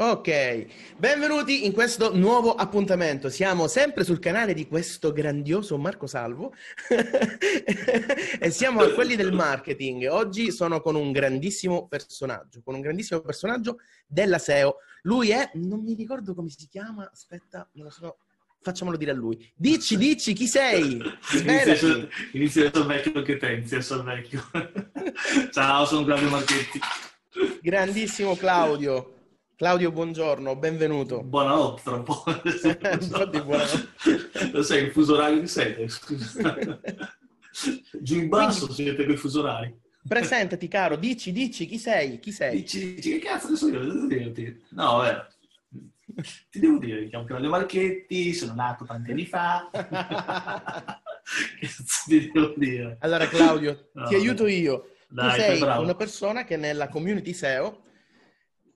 Ok, benvenuti in questo nuovo appuntamento. Siamo sempre sul canale di questo grandioso Marco Salvo e siamo a quelli del marketing. Oggi sono con un grandissimo personaggio, con un grandissimo personaggio della SEO. Lui è, non mi ricordo come si chiama, aspetta, non lo so, facciamolo dire a lui. Dici, dici, chi sei? Inizio, inizio a essere vecchio che te, inizio vecchio. Ciao, sono Claudio Marchetti. Grandissimo Claudio. Claudio, buongiorno, benvenuto. Buonanotte, tra un po'. Infatti, buonanotte. Lo sai, il fuso orario sei? Scusa. Giù in basso Quindi, siete quei fuso orari. Presentati, caro, dici, dici, chi sei? Chi sei? Dici, dici che cazzo adesso io devo dirti? No, vabbè. Ti devo dire, mi chiamo Claudio Marchetti, sono nato tanti anni fa. che ti devo dire? Allora, Claudio, no, ti aiuto io. Dai, tu sei una persona che nella community SEO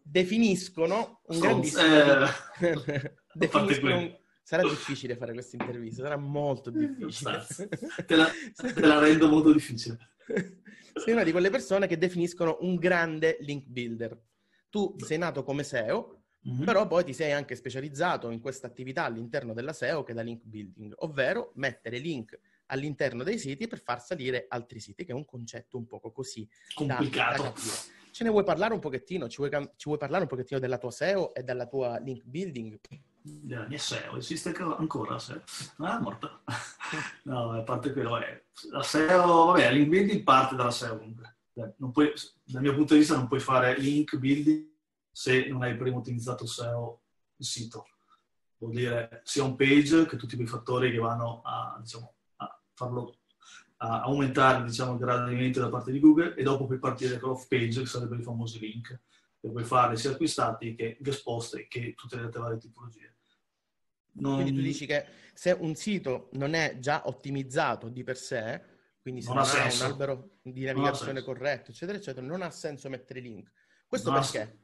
definiscono un grandissimo... Eh, definiscono un... Sarà difficile fare questa intervista, sarà molto difficile. Te la, te la rendo molto difficile. Sei una di quelle persone che definiscono un grande link builder. Tu sei nato come SEO, mm-hmm. però poi ti sei anche specializzato in questa attività all'interno della SEO che è la link building, ovvero mettere link all'interno dei siti per far salire altri siti, che è un concetto un poco così complicato. Da, da Ce ne vuoi parlare un pochettino? Ci vuoi, ci vuoi, parlare un pochettino della tua SEO e della tua link building? Della mia SEO, esiste ancora SEO? Non è morta? no, a parte quello, è, la SEO, vabbè, la link building parte dalla SEO comunque. Puoi, dal mio punto di vista non puoi fare link building se non hai prima utilizzato SEO il sito. Vuol dire sia un page che tutti quei fattori che vanno a, diciamo, a farlo a aumentare diciamo, il gradimento da parte di Google e dopo puoi partire con l'off page, che sarebbero i famosi link, che puoi fare sia acquistati che guest post che tutte le altre varie tipologie. Non... Quindi tu dici che se un sito non è già ottimizzato di per sé, quindi se non, non ha, ha un albero di navigazione corretto, eccetera, eccetera, non ha senso mettere link. Questo non perché?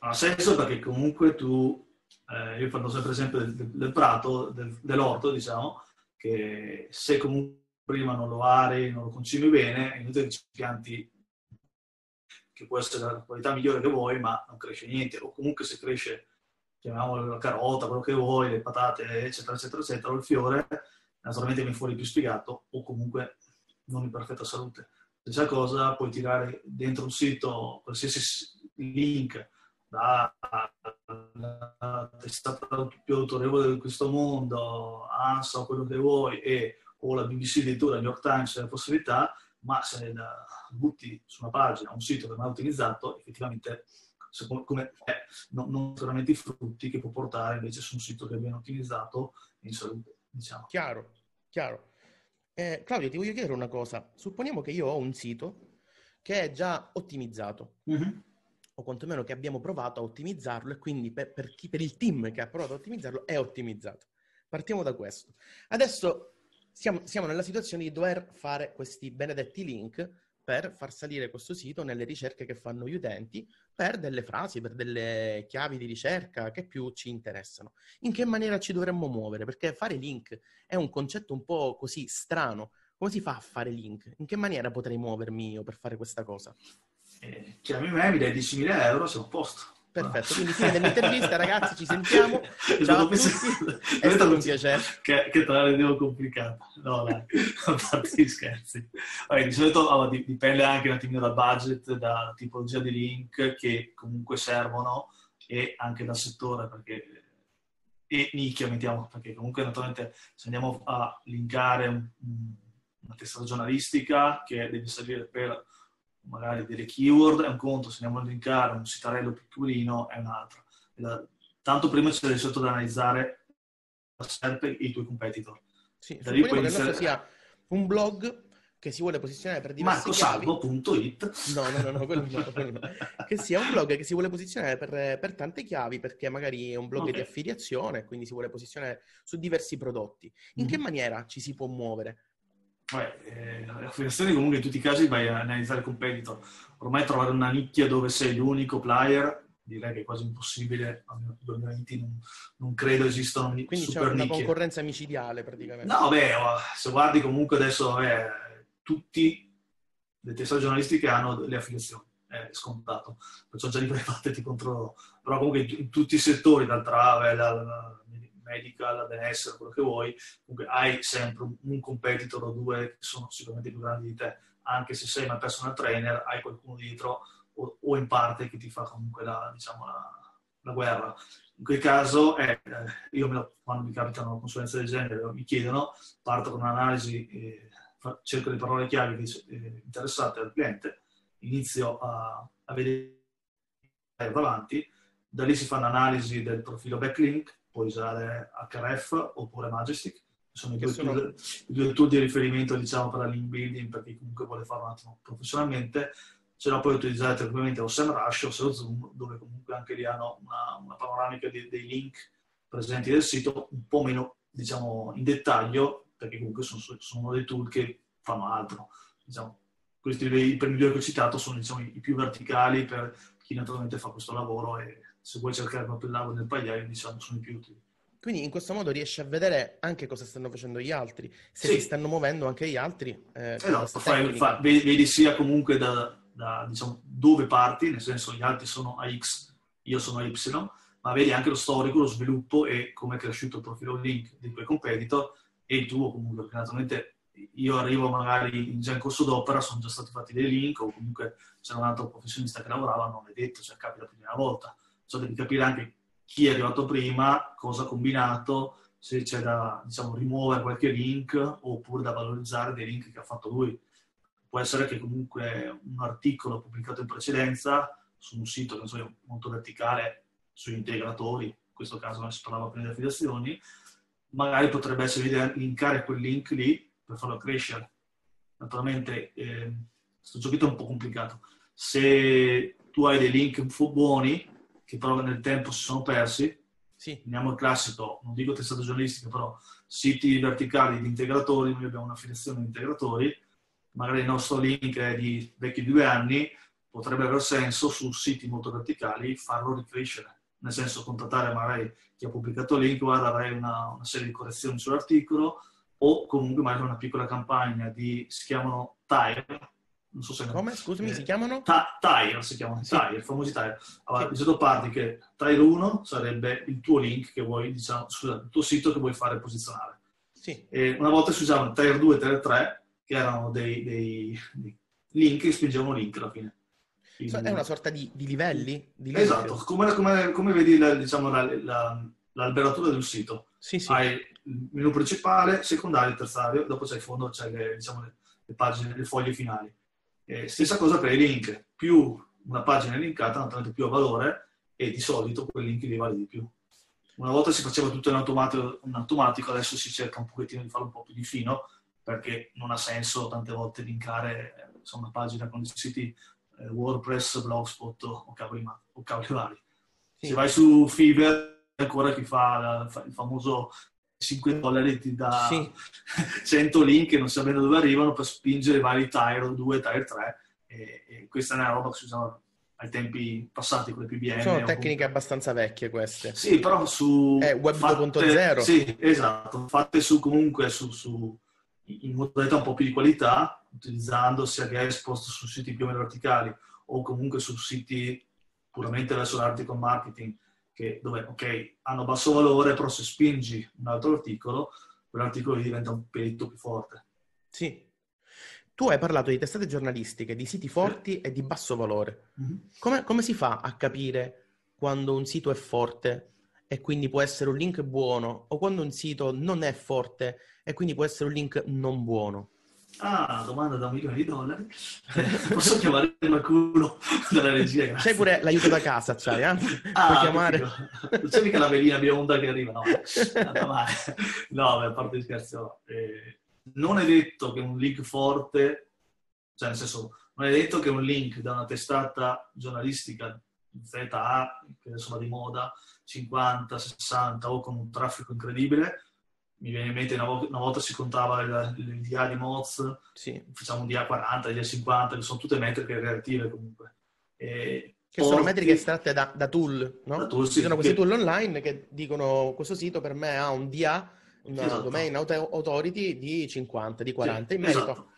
Ha, ha senso perché comunque tu, eh, io fanno sempre esempio del, del prato, del, dell'orto, diciamo, che se comunque prima non lo ari, non lo consumi bene, è inutile che ci pianti che può essere la qualità migliore che vuoi, ma non cresce niente. O comunque se cresce, chiamiamolo la carota, quello che vuoi, le patate, eccetera, eccetera, eccetera, o il fiore, naturalmente viene fuori più spiegato o comunque non in perfetta salute. Stessa cosa, puoi tirare dentro un sito qualsiasi link dalla testata più autorevole di questo mondo, ANSA o quello che vuoi, e o la BBC addirittura, il New York Times la possibilità, ma se la butti su una pagina, un sito che non è utilizzato, effettivamente come, eh, non, non veramente i frutti che può portare invece su un sito che viene utilizzato in salute. Diciamo. Chiaro, chiaro. Eh, Claudio, ti voglio chiedere una cosa. Supponiamo che io ho un sito che è già ottimizzato, mm-hmm. o quantomeno che abbiamo provato a ottimizzarlo, e quindi per, per, chi, per il team che ha provato a ottimizzarlo è ottimizzato. Partiamo da questo. Adesso siamo, siamo nella situazione di dover fare questi benedetti link per far salire questo sito nelle ricerche che fanno gli utenti per delle frasi, per delle chiavi di ricerca che più ci interessano. In che maniera ci dovremmo muovere? Perché fare link è un concetto un po' così strano. Come si fa a fare link? In che maniera potrei muovermi io per fare questa cosa? Eh, chiami me, mi dai 10.000 euro, siamo a posto. Perfetto, quindi fine dell'intervista, ragazzi, ci sentiamo. Ciao a tutti, è stato un piacere. Che, che te la rendevo complicata. No, dai, non fate scherzi. Vabbè, di solito allora, dipende anche un attimino dal budget, da tipologia di link che comunque servono e anche dal settore, perché e nicchia, mettiamo, perché comunque naturalmente se andiamo a linkare un, una testa giornalistica che deve servire per magari delle keyword è un conto, se andiamo a linkare un sitarello piccolino è un altro. tanto prima c'è del da analizzare la SERP e i tuoi competitor. Sì, da lì puoi iniziare... sia un blog che si vuole posizionare per diversi Marcosalvo.it No, no, no, no, quello no, quello no. Che sia un blog che si vuole posizionare per, per tante chiavi, perché magari è un blog okay. di affiliazione, quindi si vuole posizionare su diversi prodotti. In mm-hmm. che maniera ci si può muovere? Eh, la federazione comunque in tutti i casi vai a analizzare il competitor. Ormai trovare una nicchia dove sei l'unico player direi che è quasi impossibile, nel 2020 non, non, credo esistano Quindi c'è una nicchie. concorrenza micidiale praticamente. No, beh, oh, se guardi comunque adesso eh, tutti le testate giornalistiche hanno le affiliazioni. è scontato, perciò già di private ti controllo. Però comunque in, in, tutti i settori, dal travel, al medical, al benessere, quello che vuoi, comunque hai sempre un, competitor o due che sono sicuramente più grandi di te, anche se sei una personal trainer, hai qualcuno dietro o, o in parte che ti fa comunque la, diciamo, la, la guerra. In quel caso, eh, io me, quando mi capitano consulenze del genere, mi chiedono, parto con un'analisi, eh, cerco le parole chiave eh, interessate al cliente, inizio a, a vedere davanti, da lì si fa un'analisi del profilo backlink, puoi usare HRF oppure Majestic, sono i due, sono... i due tool di riferimento diciamo, per la link building per chi comunque vuole farlo un attimo professionalmente, se no puoi utilizzare tranquillamente o SEMrush o SEO Zoom, dove comunque anche lì hanno una, una panoramica di, dei link presenti del sito, un po' meno diciamo, in dettaglio, perché comunque sono, sono dei tool che fanno altro. Diciamo, questi i primi due che ho citato sono diciamo, i più verticali per chi naturalmente fa questo lavoro e se vuoi cercare proprio il lago nel pagliaio, diciamo, sono i più utili. Quindi in questo modo riesci a vedere anche cosa stanno facendo gli altri, se sì. si stanno muovendo anche gli altri. Eh, esatto, fai, fai, vedi sia comunque da, da diciamo, dove parti, nel senso gli altri sono a X, io sono a Y, ma vedi anche lo storico, lo sviluppo e come è cresciuto il profilo link dei tuoi competitor e il tuo comunque, perché naturalmente io arrivo magari già in corso d'opera, sono già stati fatti dei link o comunque c'era un altro professionista che lavorava, non è detto, cioè capita la prima volta. Cioè devi capire anche chi è arrivato prima, cosa ha combinato, se c'è da diciamo, rimuovere qualche link oppure da valorizzare dei link che ha fatto lui. Può essere che comunque un articolo pubblicato in precedenza su un sito che so, molto verticale sugli integratori, in questo caso si parlava prima di affiliazioni, magari potrebbe essere linkare quel link lì per farlo crescere. Naturalmente eh, questo giochetto è un po' complicato. Se tu hai dei link buoni, che però nel tempo si sono persi, sì. Prendiamo il classico, non dico testata giornalistica, però siti verticali di integratori, noi abbiamo un'affiliazione di integratori, magari il nostro link è di vecchi due anni, potrebbe aver senso su siti molto verticali farlo ricrescere, nel senso contattare magari chi ha pubblicato il link, guarda avrei una, una serie di correzioni sull'articolo, o comunque magari una piccola campagna di, si chiamano tire, non so se... Come? Scusami, eh, si chiamano? Ta- tire, si chiamano, sì. tire, famosi tire. Allora, sì. dicendo parti che tire 1 sarebbe il tuo link che vuoi, diciamo, scusa, il tuo sito che vuoi fare posizionare. Sì. E una volta si usavano tire 2 e tire 3, che erano dei, dei, dei link che spingevano link alla fine. Quindi, è una sorta di, di livelli? Di esatto, come, come, come, vedi la, diciamo, la, la, l'alberatura del sito. Sì, sì. Hai il menu principale, secondario, terzario, dopo c'è il fondo, c'è le, diciamo, le, le pagine, le foglie finali. Eh, stessa cosa per i link, più una pagina è linkata, naturalmente più ha valore e di solito quel link lì vale di più. Una volta si faceva tutto in automatico, in automatico, adesso si cerca un pochettino di farlo un po' più di fino perché non ha senso tante volte linkare insomma, una pagina con i siti eh, WordPress, Blogspot o cavoli, o cavoli vari. Sì. Se vai su Fiverr, ancora chi fa il famoso 5 dollari ti dà sì. 100 link non sapendo dove arrivano per spingere i vari tire 2, tire 3 e, e, questa è una roba che si usava ai tempi passati con le PBM. Sono tecniche abbastanza vecchie queste. Sì, però su... Eh, Web 2.0. Sì, esatto, fatte su comunque su, su, in modalità un po' più di qualità, utilizzando sia Guestpost su siti più o meno verticali o comunque su siti puramente verso l'article marketing che, dove ok, hanno basso valore, però se spingi un altro articolo, quell'articolo diventa un pelletto più forte. Sì. Tu hai parlato di testate giornalistiche, di siti forti sì. e di basso valore. Mm-hmm. Come, come si fa a capire quando un sito è forte e quindi può essere un link buono o quando un sito non è forte e quindi può essere un link non buono? Ah, domanda da un milione di dollari. Posso chiamare qualcuno dalla regia? Grazie. C'è pure l'aiuto da casa, c'hai, eh? Ah, Puoi chiamare... Non c'è mica la velina bionda che arriva, no? no, beh, a parte il scherzo. Eh, non è detto che un link forte, cioè nel senso, non è detto che un link da una testata giornalistica ZA, che adesso va di moda, 50, 60 o con un traffico incredibile, mi viene in mente una, volta, una volta si contava il, il DA di Moz, sì. facciamo un DA 40, DA 50, che sono tutte metriche relative comunque. E che porti... sono metriche estratte da, da tool, no? Da tool, sì, Ci sono questi che... tool online che dicono questo sito per me ha un DA, una esatto. domain authority di 50, di 40, sì, in merito esatto.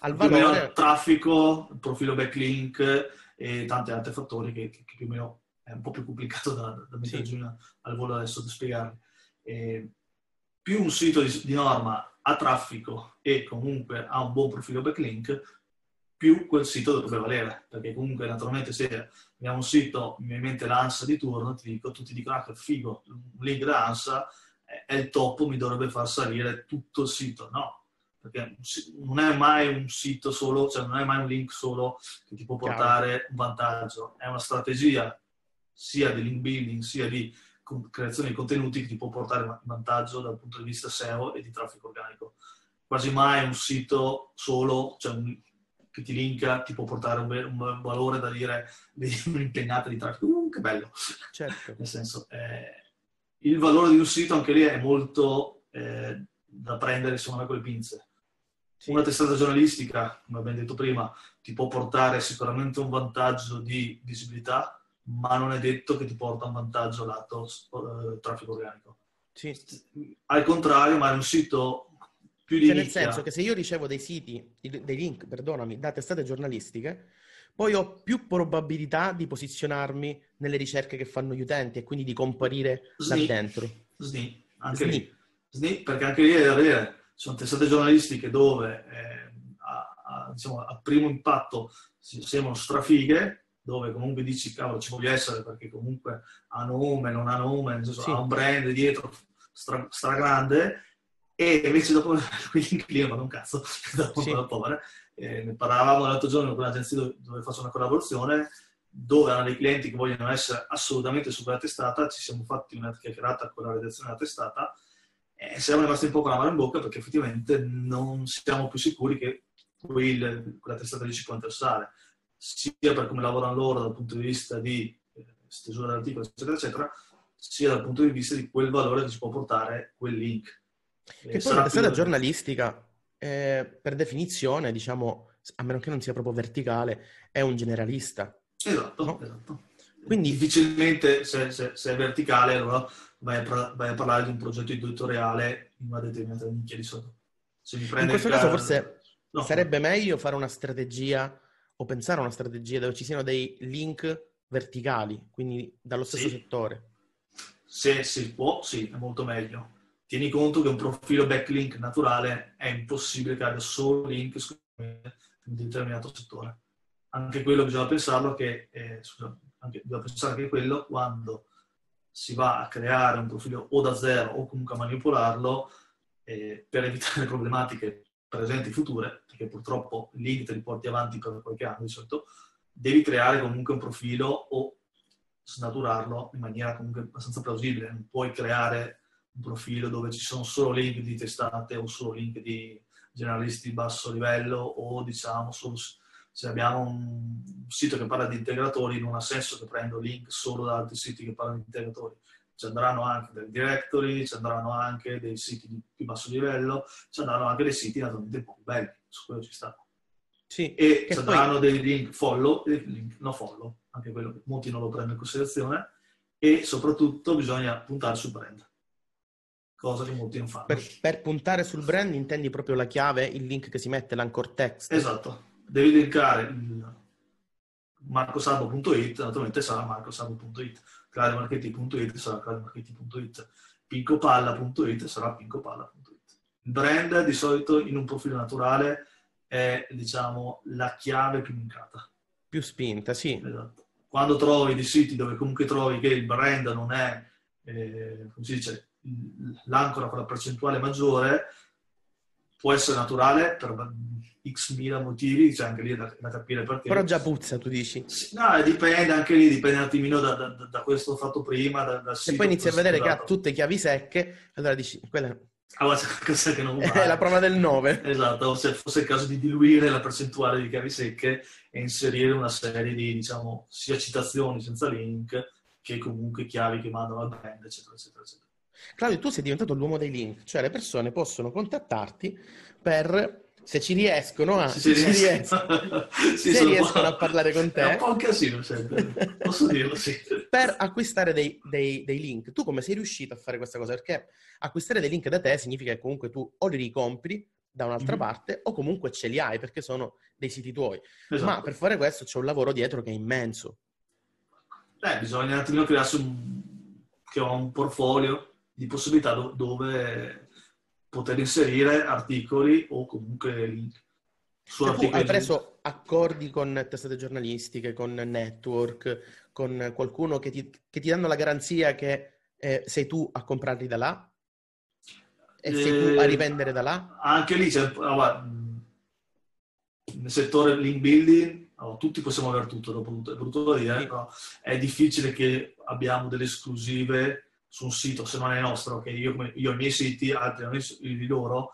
al valore... Al traffico, il profilo backlink e tanti altri fattori che, che, più o meno è un po' più complicato da, da mettere sì. giù al volo adesso da spiegarli. E più un sito di, di, norma ha traffico e comunque ha un buon profilo backlink, più quel sito dovrebbe valere, perché comunque naturalmente se abbiamo un sito, mi viene in mente l'ANSA di turno, ti dico, tutti dicono ah che figo, un link da ANSA è il top, mi dovrebbe far salire tutto il sito. No, perché non è mai un sito solo, cioè non è mai un link solo che ti può portare un vantaggio, è una strategia sia di link building sia di creazione di contenuti che ti può portare vantaggio dal punto di vista SEO e di traffico organico. Quasi mai un sito solo, cioè un, che ti linka, ti può portare un, un valore da dire un'impennata di traffico. Uh, che bello! Certo. Nel senso, eh, il valore di un sito anche lì è molto eh, da prendere, secondo me, con le pinze. Sì. Una testata giornalistica, come abbiamo detto prima, ti può portare sicuramente un vantaggio di visibilità, ma non è detto che ti porta un vantaggio lato uh, traffico organico. Sì. Al contrario, ma è un sito più di cioè, nel senso che se io ricevo dei siti, dei link, perdonami, da testate giornalistiche, poi ho più probabilità di posizionarmi nelle ricerche che fanno gli utenti e quindi di comparire SNI. là dentro. SNI, anche SNI. lì. SNI, perché anche lì è da vedere. Sono testate giornalistiche dove eh, a, a, diciamo, a primo impatto sembrano strafighe, dove comunque dici cavolo ci voglio essere perché comunque ha nome, non ha nome, nel senso, sì. ha un brand dietro stra, stragrande e invece dopo quindi lì non un cazzo dopo sì. povera eh, ne parlavamo l'altro giorno con un'agenzia dove, dove faccio una collaborazione dove hanno dei clienti che vogliono essere assolutamente su quella testata ci siamo fatti una chiacchierata con la redazione della testata e siamo rimasti un po' con la mano in bocca perché effettivamente non siamo più sicuri che quel, quella testata lì ci può interessare sia per come lavorano loro dal punto di vista di eh, stesura dell'articolo, eccetera, eccetera, sia dal punto di vista di quel valore che ci può portare quel link. Che eh, poi la testata giornalistica, eh, per definizione, diciamo, a meno che non sia proprio verticale, è un generalista. Esatto, no? esatto. Quindi difficilmente se, se, se, è verticale allora vai a, vai a, parlare di un progetto editoriale in una determinata nicchia di solito. in questo caso forse no. sarebbe meglio fare una strategia o pensare a una strategia dove ci siano dei link verticali, quindi dallo stesso sì. settore. Se si può, sì, è molto meglio. Tieni conto che un profilo backlink naturale è impossibile che abbia solo link in un determinato settore. Anche quello bisogna pensarlo che, eh, scusa, anche, bisogna pensare che quello quando si va a creare un profilo o da zero o comunque a manipolarlo eh, per evitare problematiche presenti e future, perché purtroppo lì te li porti avanti per qualche anno di solito, devi creare comunque un profilo o snaturarlo in maniera comunque abbastanza plausibile. Non puoi creare un profilo dove ci sono solo link di testate o solo link di generalisti di basso livello o diciamo solo se abbiamo un sito che parla di integratori non ha senso che prendo link solo da altri siti che parlano di integratori ci andranno anche dei directory, ci andranno anche dei siti di più basso livello, ci andranno anche dei siti naturalmente un po' più belli, su quello ci sta. Sì, e ci andranno poi... dei link follow e link no follow, anche quello che molti non lo prendono in considerazione, e soprattutto bisogna puntare sul brand, cosa che molti non fanno. Per, per puntare sul brand intendi proprio la chiave, il link che si mette, l'anchor text? Esatto, devi linkare il marcosabo.it, naturalmente sarà marcosabo.it claudimarchetti.it sarà claudimarchetti.it, pincopalla.it sarà pincopalla.it. Il brand di solito in un profilo naturale è, diciamo, la chiave più linkata. Più spinta, sì. Esatto. Quando trovi dei siti dove comunque trovi che il brand non è, eh, come si dice, l'ancora con la percentuale maggiore, può essere naturale per x mila motivi, c'è cioè anche lì da, da, capire perché. Però già puzza, tu dici? No, dipende anche lì, dipende un attimino da, da, da questo fatto prima. Da, Se poi inizi a vedere che ha tutte chiavi secche, allora dici, quella allora, cosa che non va. È la prova del 9. Esatto, se fosse il caso di diluire la percentuale di chiavi secche e inserire una serie di, diciamo, sia citazioni senza link che comunque chiavi che mandano al brand, eccetera, eccetera, eccetera. Claudio, tu sei diventato l'uomo dei link, cioè le persone possono contattarti per se ci riescono a, se, ci riescono, sì, se riescono a parlare con te. È un po' un casino sempre, posso dirlo, sì. Per acquistare dei, dei, dei, link. Tu come sei riuscito a fare questa cosa? Perché acquistare dei link da te significa che comunque tu o li ricompri da un'altra mm-hmm. parte o comunque ce li hai perché sono dei siti tuoi. Esatto. Ma per fare questo c'è un lavoro dietro che è immenso. Beh, bisogna un attimino crearsi un, che un portfolio di possibilità do, dove poter inserire articoli o comunque link. Su cioè, articoli hai preso accordi con testate giornalistiche, con network, con qualcuno che ti, che ti danno la garanzia che eh, sei tu a comprarli da là? E sei tu a eh, rivendere da là? Anche lì c'è, allora, nel settore link building allora, tutti possiamo avere tutto, è brutto da dire, sì. però è difficile che abbiamo delle esclusive su un sito, se non è nostro, che io, io ho i miei siti, altri hanno i, loro,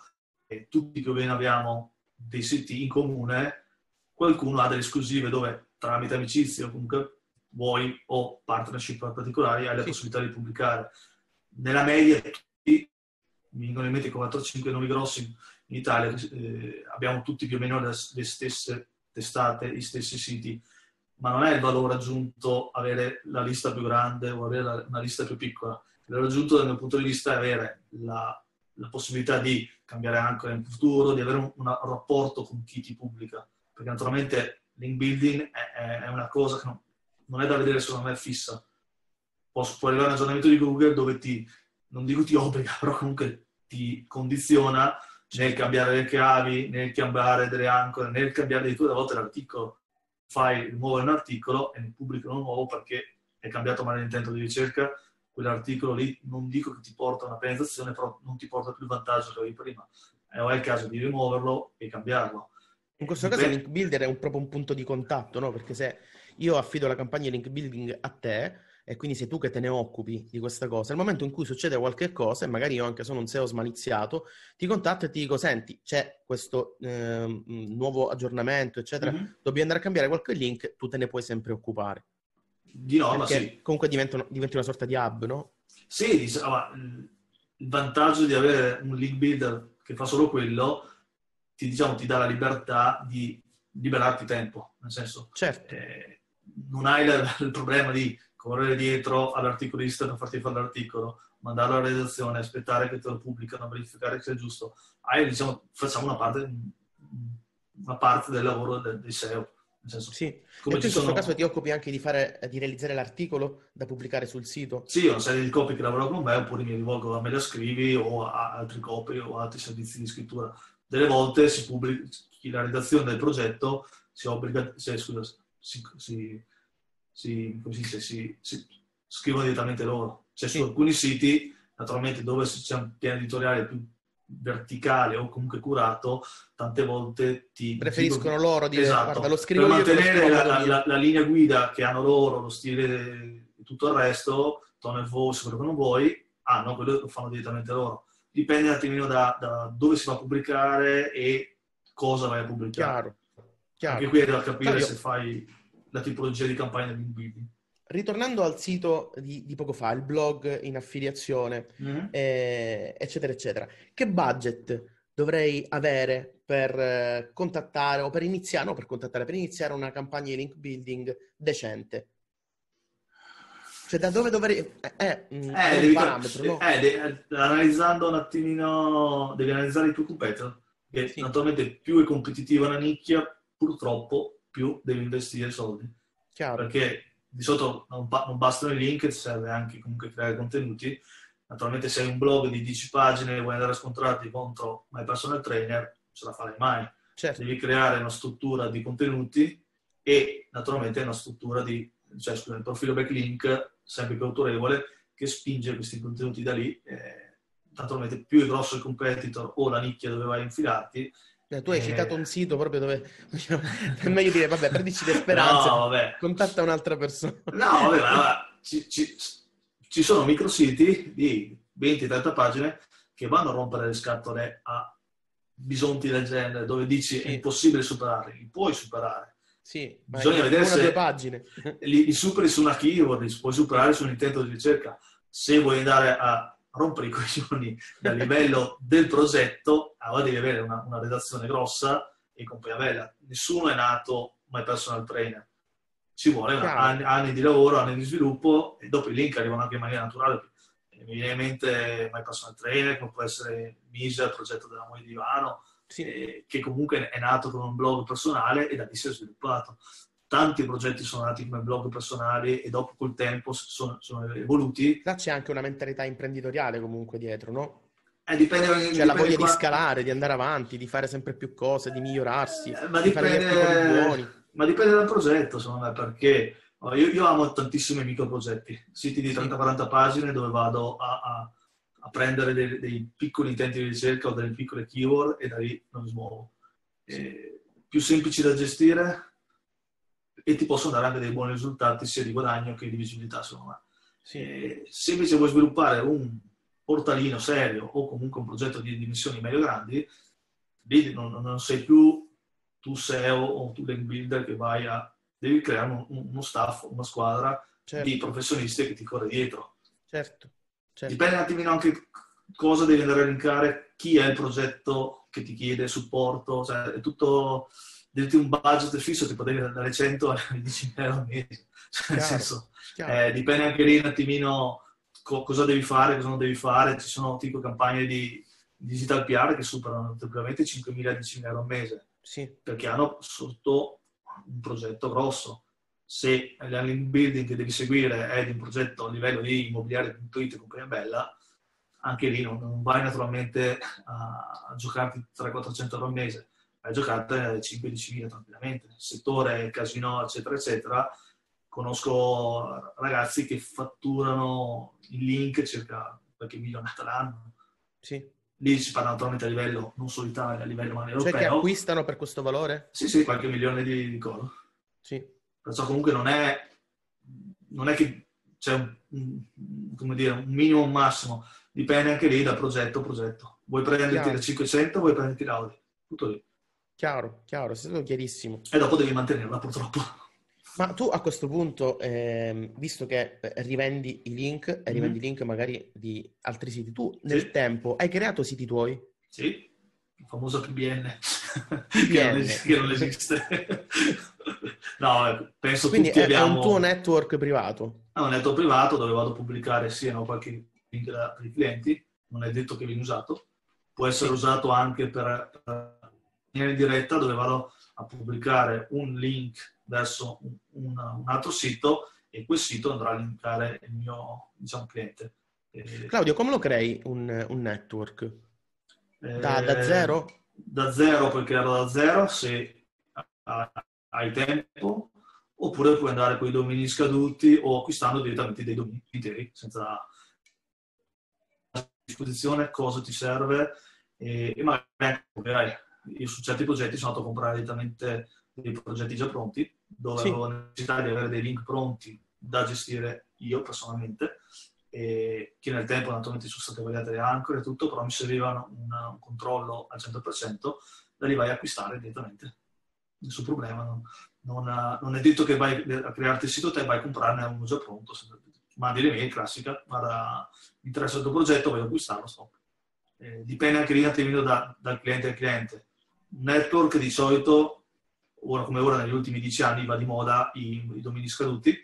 e tutti più o meno abbiamo dei siti in comune, qualcuno ha delle esclusive dove tramite amicizie o comunque vuoi o partnership particolari hai la sì. possibilità di pubblicare. Nella media tutti, mi vengono in mente 4-5 nomi grossi in Italia, eh, abbiamo tutti più o meno le, le stesse testate, gli stessi siti, ma non è il valore aggiunto avere la lista più grande o avere una lista più piccola. Il valore aggiunto dal mio punto di vista è avere la, la possibilità di cambiare anche in futuro, di avere un, un, rapporto con chi ti pubblica, perché naturalmente link building è, è una cosa che non, non, è da vedere secondo me fissa. Può, può arrivare un aggiornamento di Google dove ti, non dico ti obbliga, però comunque ti condiziona nel cambiare le chiavi, nel cambiare delle ancore, nel cambiare addirittura a volte l'articolo. Fai rimuovere un articolo e ne pubblico uno nuovo perché è cambiato male l'intento di ricerca, quell'articolo lì non dico che ti porta una penalizzazione, però non ti porta più il vantaggio che avevi prima. E o è il caso di rimuoverlo e cambiarlo. In questo caso Link Builder è un, proprio un punto di contatto, no? Perché se io affido la campagna Link Building a te, e quindi sei tu che te ne occupi di questa cosa. Nel momento in cui succede qualche cosa, e magari io anche sono un SEO smaliziato, ti contatto e ti dico, senti, c'è questo eh, nuovo aggiornamento, eccetera, mm-hmm. dobbiamo andare a cambiare qualche link, tu te ne puoi sempre occupare. Di norma, Perché sì. Comunque diventa, diventi una sorta di hub, no? Sì, diciamo, il vantaggio di avere un link builder che fa solo quello, ti, diciamo, ti dà la libertà di liberarti tempo, nel senso... Certo. Eh, non hai il problema di correre dietro all'articolista per farti fare l'articolo, mandarlo alla redazione, aspettare che te lo pubblicano, verificare che sia giusto. Hai, diciamo, facciamo una parte, una parte del lavoro del, del SEO. Nel senso, sì, e tu in questo sono... caso ti occupi anche di, fare, di, realizzare l'articolo da pubblicare sul sito? Sì, ho una serie di copy che lavorano con me, oppure mi rivolgo a me la scrivi o a altri copy o altri servizi di scrittura. Delle volte si pubblica, la redazione del progetto si obbliga, cioè, scusa, si, si si, dice, si, si scrivono direttamente loro. Cioè su alcuni siti, naturalmente dove c'è un piano editoriale più verticale o comunque curato, tante volte ti... Preferiscono dico, loro dire, esatto, guarda, lo scrivo per mantenere la, la, la, la, linea guida che hanno loro, lo stile e tutto il resto, tone of voice, quello che non vuoi, ah no, quello lo fanno direttamente loro. Dipende un attimino da, da dove si va a pubblicare e cosa vai a pubblicare. Chiaro. Chiaro. Anche qui è da capire Fabio, se fai la tipologia di campagna di building. Ritornando al sito di, di, poco fa, il blog in affiliazione, mm-hmm. eh, eccetera, eccetera, che budget dovrei avere per eh, contattare o per iniziare, no per contattare, per iniziare una campagna di link building decente? Cioè, da dove dovrei... Eh, eh, mm, eh devi, parametro, no? eh, de- analizzando un attimino, devi analizzare i tuoi competitor, che sì. naturalmente più è competitiva una nicchia, purtroppo più devi investire soldi. Chiaro. Perché di solito non, non, bastano i link, serve anche comunque creare contenuti. Naturalmente se hai un blog di 10 pagine e vuoi andare a scontrarti contro My Personal Trainer, non ce la farai mai. Certo. Devi creare una struttura di contenuti e naturalmente una struttura di, cioè scusa, il profilo backlink sempre più autorevole che spinge questi contenuti da lì. Eh, naturalmente più è grosso il competitor o la nicchia dove vai a infilarti, eh, tu hai eh... citato un sito proprio dove è meglio dire, vabbè, perdici le speranze, no, contatta un'altra persona. No, vabbè, ma, ci, ci, ci, sono micrositi di 20-30 pagine che vanno a rompere le scatole a bisonti del genere, dove dici sì. è impossibile superarli, li puoi superare. Sì, bisogna vedere se pagine. Li, li superi su una keyword, li puoi superare su un intento di ricerca. Se vuoi andare a rompere i coglioni dal livello del progetto, allora devi avere una, una redazione grossa e con poi averla. Nessuno è nato my personal trainer. Ci vuole anni, anni, di lavoro, anni di sviluppo e dopo i link arrivano anche in maniera naturale. Mi viene in mente my personal trainer, come può essere Misa, il progetto della moglie di Ivano, sì. eh, che comunque è nato con un blog personale e da lì si è sviluppato. Tanti progetti sono nati come blog personali e dopo col tempo sono, sono evoluti. Là c'è anche una mentalità imprenditoriale comunque dietro, no? Eh, dipende, cioè dipende la voglia qua... di scalare, di andare avanti, di fare sempre più cose, di migliorarsi, eh, ma di dipende. Ma dipende dal progetto, secondo me, perché io, io amo tantissimi microprogetti, siti di 30-40 pagine dove vado a, a, a prendere dei, dei, piccoli intenti di ricerca o delle piccole keyword e da lì non mi smuovo. E, più semplici da gestire e ti possono dare anche dei buoni risultati sia di guadagno che di visibilità, secondo me. Sì. E, se invece vuoi sviluppare un portalino serio o comunque un progetto di dimensioni medio grandi, lì non, non sei più tu SEO o tu link builder che vai a devi creare un, uno staff, una squadra certo. di professionisti che ti corre dietro. Certo. certo. Dipende un attimino anche cosa devi andare a linkare, chi è il progetto che ti chiede supporto, cioè è tutto, devi un budget fisso, tipo devi dalle 100 a 10 euro al mese. Cioè, nel senso, eh, dipende anche lì un attimino co- cosa devi fare, cosa non devi fare. Ci sono tipo campagne di digital PR che superano tranquillamente 5.000-10.000 euro al mese. Sì. Perché hanno sotto un progetto grosso. Se l'handling building che devi seguire è di un progetto a livello di immobiliare.it e compagnia bella, anche lì non, non vai naturalmente a, a giocarti 300-400 euro al mese, vai a giocarti 5-10 mila tranquillamente. Nel settore casino, eccetera, eccetera, conosco ragazzi che fatturano in link circa qualche milionata l'anno. Sì lì si parla naturalmente a livello non solo Italia, a livello europeo. Cioè che acquistano per questo valore? Sì, sì, qualche milione di, di colo. Sì. Perciò comunque non è, non è che c'è un, come dire, un minimo un massimo, dipende anche lì dal progetto progetto. Vuoi prenderti da 500 o vuoi prenderti l'Audi? Tutto lì. Chiaro, chiaro, è stato chiarissimo. E dopo devi mantenerla purtroppo. Ma tu a questo punto, eh, visto che eh, rivendi i link, e rivendi mm-hmm. i link magari di altri siti, tu nel sì. tempo hai creato siti tuoi? Sì, il famoso PBN, PBN. che non esiste. no, eh, penso Quindi tutti è, abbiamo... è un tuo network privato? È un network privato dove vado a pubblicare sia no, qualche link per i clienti, non è detto che viene usato, può essere sì. usato anche per in diretta dove vado a pubblicare un link verso un, un, altro sito e quel sito andrà a linkare il mio diciamo, cliente. Claudio, come lo crei un, un network? Da, da, zero? Da zero puoi crearlo da zero se hai tempo, oppure puoi andare con i domini scaduti o acquistando direttamente dei domini interi senza disposizione cosa ti serve e, e magari io su certi progetti sono andato a comprare direttamente dei progetti già pronti dove sì. avevo necessità di avere dei link pronti da gestire io personalmente, che nel tempo naturalmente sono state variate le ancore e tutto, però mi serviva una, un controllo al 100%, da lì vai a acquistare direttamente. Nessun problema, non, non, non è detto che vai a crearti il sito te, vai a comprarne uno già pronto, mandi le mail, classica, guarda, mi interessa il tuo progetto, voglio acquistarlo, stop. Eh, dipende anche lì un attimino da, dal cliente al cliente. Network di solito ora come ora negli ultimi dieci anni va di moda i, i domini scaduti,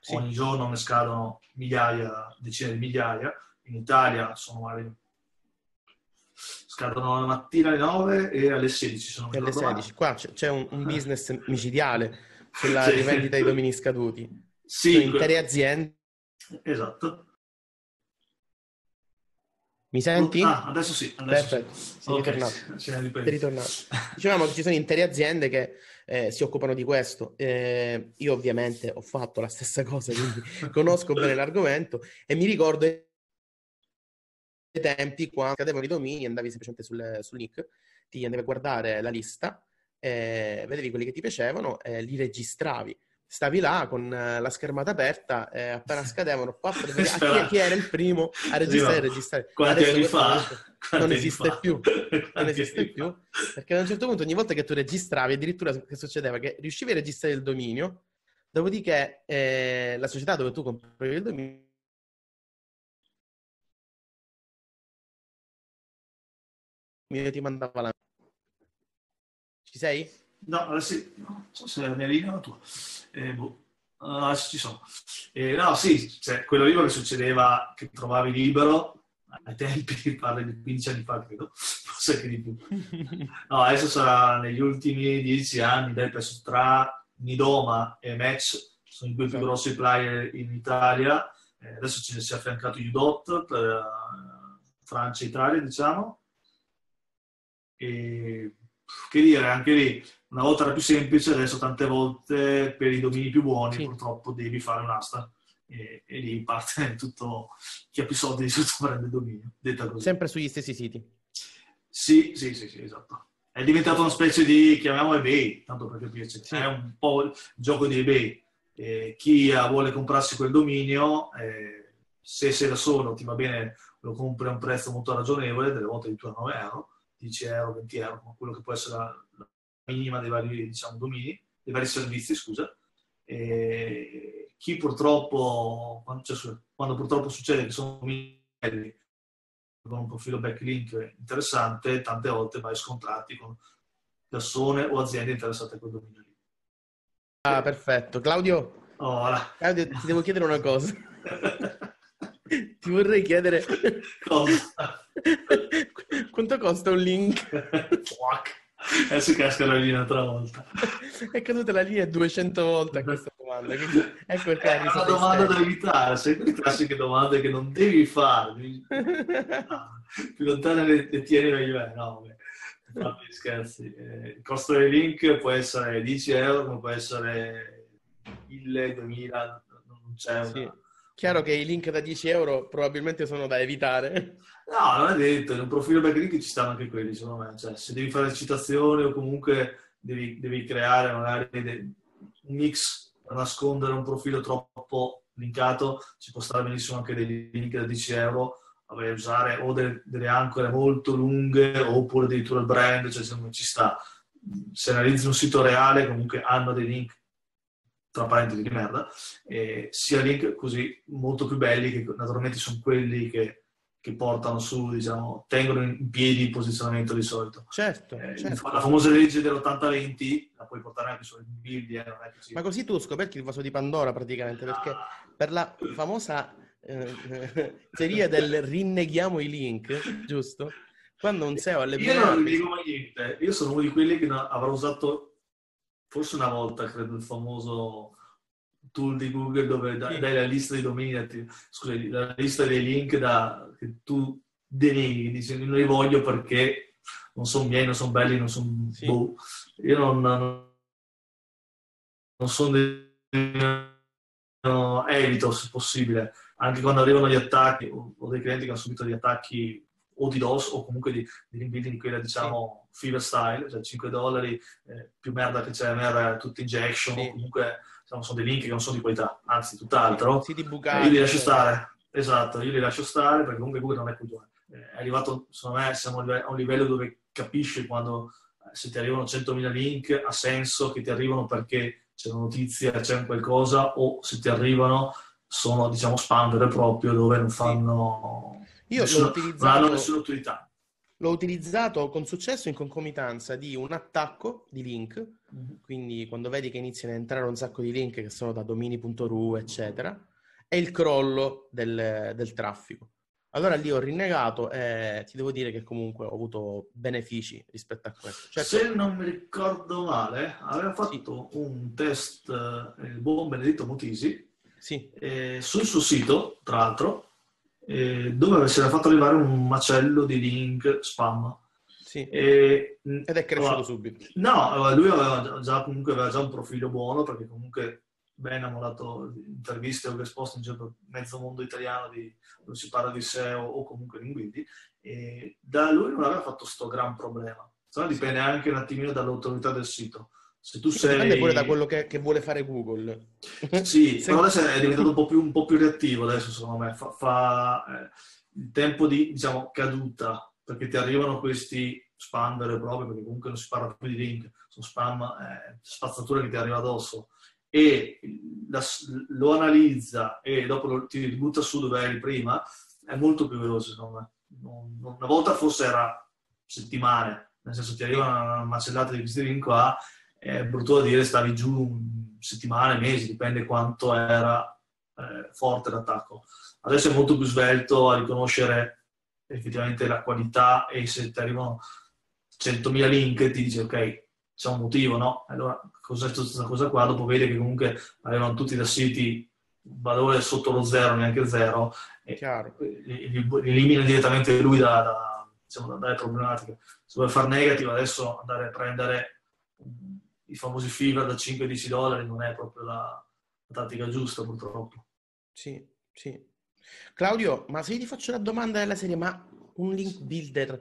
sì. ogni giorno ne scadono migliaia, decine di migliaia, in Italia sono magari scadono la mattina alle 9 e alle 16 sono alle 16. Qua c'è, c'è un, un, business micidiale sulla sì. rivendita dei domini scaduti. Sì, sono intere aziende. Esatto. Mi senti? Ah, adesso sì. Adesso Perfetto, sì. sei okay. ritornato. Sei ritornato. Dicevamo che ci sono intere aziende che eh, si occupano di questo. Eh, io ovviamente ho fatto la stessa cosa, quindi conosco bene l'argomento e mi ricordo i tempi quando cadevano i domini, andavi semplicemente sul, sul link, ti andavi a guardare la lista, eh, vedevi quelli che ti piacevano e li registravi stavi là con eh, la schermata aperta e appena scadevano paf, chi, chi, era il primo a registrare e registrare quanti anni fa? non esiste fa? più non esiste più perché a un certo punto ogni volta che tu registravi addirittura che succedeva? Che riuscivi a registrare il dominio dopodiché eh, la società dove tu compravi il dominio ti mandava la ci sei? No, adesso non so se è la mia linea o la tua. Eh, boh. adesso ci sono. Eh, no, sì, cioè, quello lì che succedeva che trovavi libero, ai tempi, parli di 15 anni fa, credo, forse anche di più. No, adesso sarà negli ultimi 10 anni, dai, penso tra Nidoma e Match, sono i due più grossi player in Italia. Eh, adesso ci si è affiancato Udot per uh, Francia e Italia, diciamo. E che dire, anche lì, una volta era più semplice, adesso tante volte per i domini più buoni sì. purtroppo devi fare un'asta e, e lì parte tutto, chi ha più soldi di tutto prende il dominio. Sempre sugli stessi siti? Sì, sì, sì, sì, esatto. È diventato una specie di, chiamiamolo eBay, tanto per capirci, sì. è un po' il gioco di eBay. Eh, chi vuole comprarsi quel dominio, eh, se sei da solo ti va bene, lo compri a un prezzo molto ragionevole, delle volte addirittura 9 euro, 10 euro, 20 euro, quello che può essere la, la minima dei vari diciamo, domini, dei vari servizi, scusa. E, chi purtroppo, quando, cioè, quando purtroppo succede che sono con un profilo backlink interessante, tante volte vai scontrati con persone o aziende interessate a quel dominio lì. Ah, perfetto. Claudio, oh, Claudio ti devo chiedere una cosa. ti vorrei chiedere... Cosa? Quanto costa un link? Fuck. Adesso casca la linea un'altra volta. È caduta la linea 200 volte a questa domanda. Quindi ecco perché è una domanda da evitare. Sai quelle classiche domande che non devi fare. No, più lontane le, le tieni meglio è. No, vabbè. scherzi. Eh, il costo del link può essere 10 euro, ma può essere 1000, 2000, non c'è una... Sì. Chiaro che i link da 10 euro probabilmente sono da evitare. No, non è detto, in un profilo backlink ci stanno anche quelli, secondo me. Cioè, se devi fare citazioni o comunque devi, devi creare magari un mix per nascondere un profilo troppo linkato, ci può stare benissimo anche dei link da 10 euro, vabbè, usare o delle, delle, ancore molto lunghe oppure addirittura il brand, cioè secondo me ci sta. Se analizzi un sito reale, comunque hanno dei link tra parentesi di merda, e sia link così molto più belli che naturalmente sono quelli che, che portano su, diciamo, tengono in piedi il posizionamento di solito. Certo, eh, certo. La famosa legge dell'80-20 la puoi portare anche sui build, eh, ci... Ma così tu scopri il vaso di Pandora praticamente, perché ah. per la famosa eh, teoria del rinneghiamo i link, giusto? Quando un SEO alle. Io non rinnego mai niente, io sono uno di quelli che avrà usato forse una volta, credo, il famoso tool di Google dove dai, dai la lista dei domini, scusa, la lista dei link da, che tu deneghi, dici non li voglio perché non sono miei, non sono belli, non sono... Sì. Boh. Io non, non, non sono dei... No, evito se possibile, anche quando arrivano gli attacchi, ho dei clienti che hanno subito degli attacchi o di DOS o comunque di, di di quella diciamo sì. Fever style, cioè 5 dollari, eh, più merda che c'è, merda tutto injection, sì. comunque diciamo, sono dei link che non sono di qualità, anzi tutt'altro. Sì, bucati, io li lascio stare, esatto, io li lascio stare perché comunque Google non è coglione. Eh, è arrivato, secondo me, siamo a un livello dove capisci quando eh, se ti arrivano 100.000 link ha senso che ti arrivano perché c'è una notizia, c'è un qualcosa, o se ti arrivano sono diciamo spam vero proprio dove non fanno io nessuna, l'ho utilizzato, non hanno nessuna utilità. L'ho utilizzato con successo in concomitanza di un attacco di link, mm-hmm. quindi quando vedi che iniziano a entrare un sacco di link che sono da domini.ru, eccetera, e il crollo del, del traffico. Allora lì ho rinnegato e ti devo dire che comunque ho avuto benefici rispetto a questo. Certo, Se non mi ricordo male, aveva fatto sì. un test il buon Benedetto Motisi sì. eh, sul suo sito, tra l'altro, eh, dove si era fatto arrivare un macello di link spam. Sì. E, Ed è cresciuto allora, subito. No, lui aveva già, comunque aveva già un profilo buono perché comunque Ben ha mollato interviste o risposte in giro per mezzo mondo italiano di, dove si parla di SEO o comunque linguidi e da lui non aveva fatto sto gran problema. Se no dipende anche un attimino dall'autorità del sito. Se tu sei... Dipende pure da quello che, che vuole fare Google. Sì, Se... però adesso è diventato un po' più, un po più reattivo adesso secondo me. Fa, fa eh, il tempo di, diciamo, caduta, perché ti arrivano questi spam vero e proprio, perché comunque non si parla più di link, sono spam, eh, spazzatura che ti arriva addosso, e la, lo analizza e dopo lo, ti butta su dove eri prima, è molto più veloce secondo me. Non, una volta forse era settimane, nel senso ti arriva una macellata di questi link qua è brutto da dire, stavi giù settimane, mesi, dipende quanto era eh, forte l'attacco. Adesso è molto più svelto a riconoscere effettivamente la qualità e se ti arrivano 100.000 link ti dici ok, c'è un motivo, no? Allora, cos'è questa cosa qua? Dopo vedi che comunque arrivano tutti da siti valore sotto lo zero, neanche zero, e elimina direttamente lui da, da, diciamo, dalle problematiche. Se vuoi fare negative, adesso andare a prendere i famosi fever da 5-10 dollari non è proprio la, la tattica giusta, purtroppo. Sì, sì. Claudio, ma se io ti faccio la domanda della serie, ma un link builder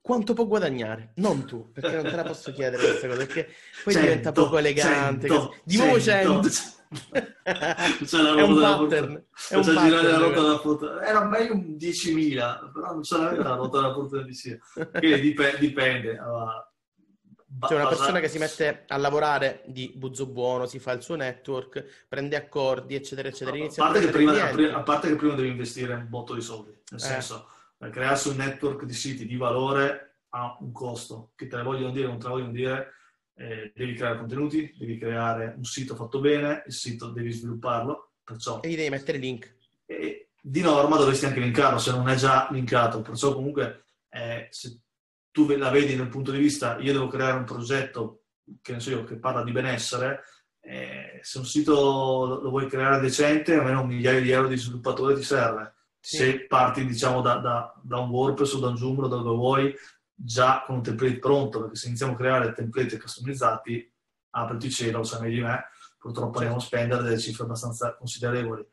quanto può guadagnare? Non tu, perché non te la posso chiedere questa cosa, perché poi 100, diventa poco elegante. 100, di nuovo 100. 100. è un pattern. È un pattern. girare la ruota della fortuna. Era meglio un 10.000, però non ce l'aveva la ruota della fortuna di sì. Quindi dipende. dipende. Allora, c'è una persona che si mette a lavorare di buzzo buono, si fa il suo network, prende accordi, eccetera, eccetera. A, parte a, prima, a, parte che prima, devi investire un botto di soldi, nel eh. senso, crearsi un network di siti di valore ha un costo, che te ne vogliono dire o non te ne vogliono dire, eh, devi creare contenuti, devi creare un sito fatto bene, il sito devi svilupparlo, perciò... E gli devi mettere link. E di norma dovresti anche linkarlo, se non è già linkato, perciò comunque eh, se tu la vedi dal punto di vista, io devo creare un progetto, che ne so io, che parla di benessere, eh, se un sito lo vuoi creare decente, almeno un migliaio di euro di sviluppatore ti serve. Sì. Se parti, diciamo, da, da, da, un WordPress o da un Joomla, da dove vuoi, già con un template pronto, perché se iniziamo a creare template customizzati, apriti cielo, lo sai meglio di me, purtroppo andiamo a spendere delle cifre abbastanza considerevoli.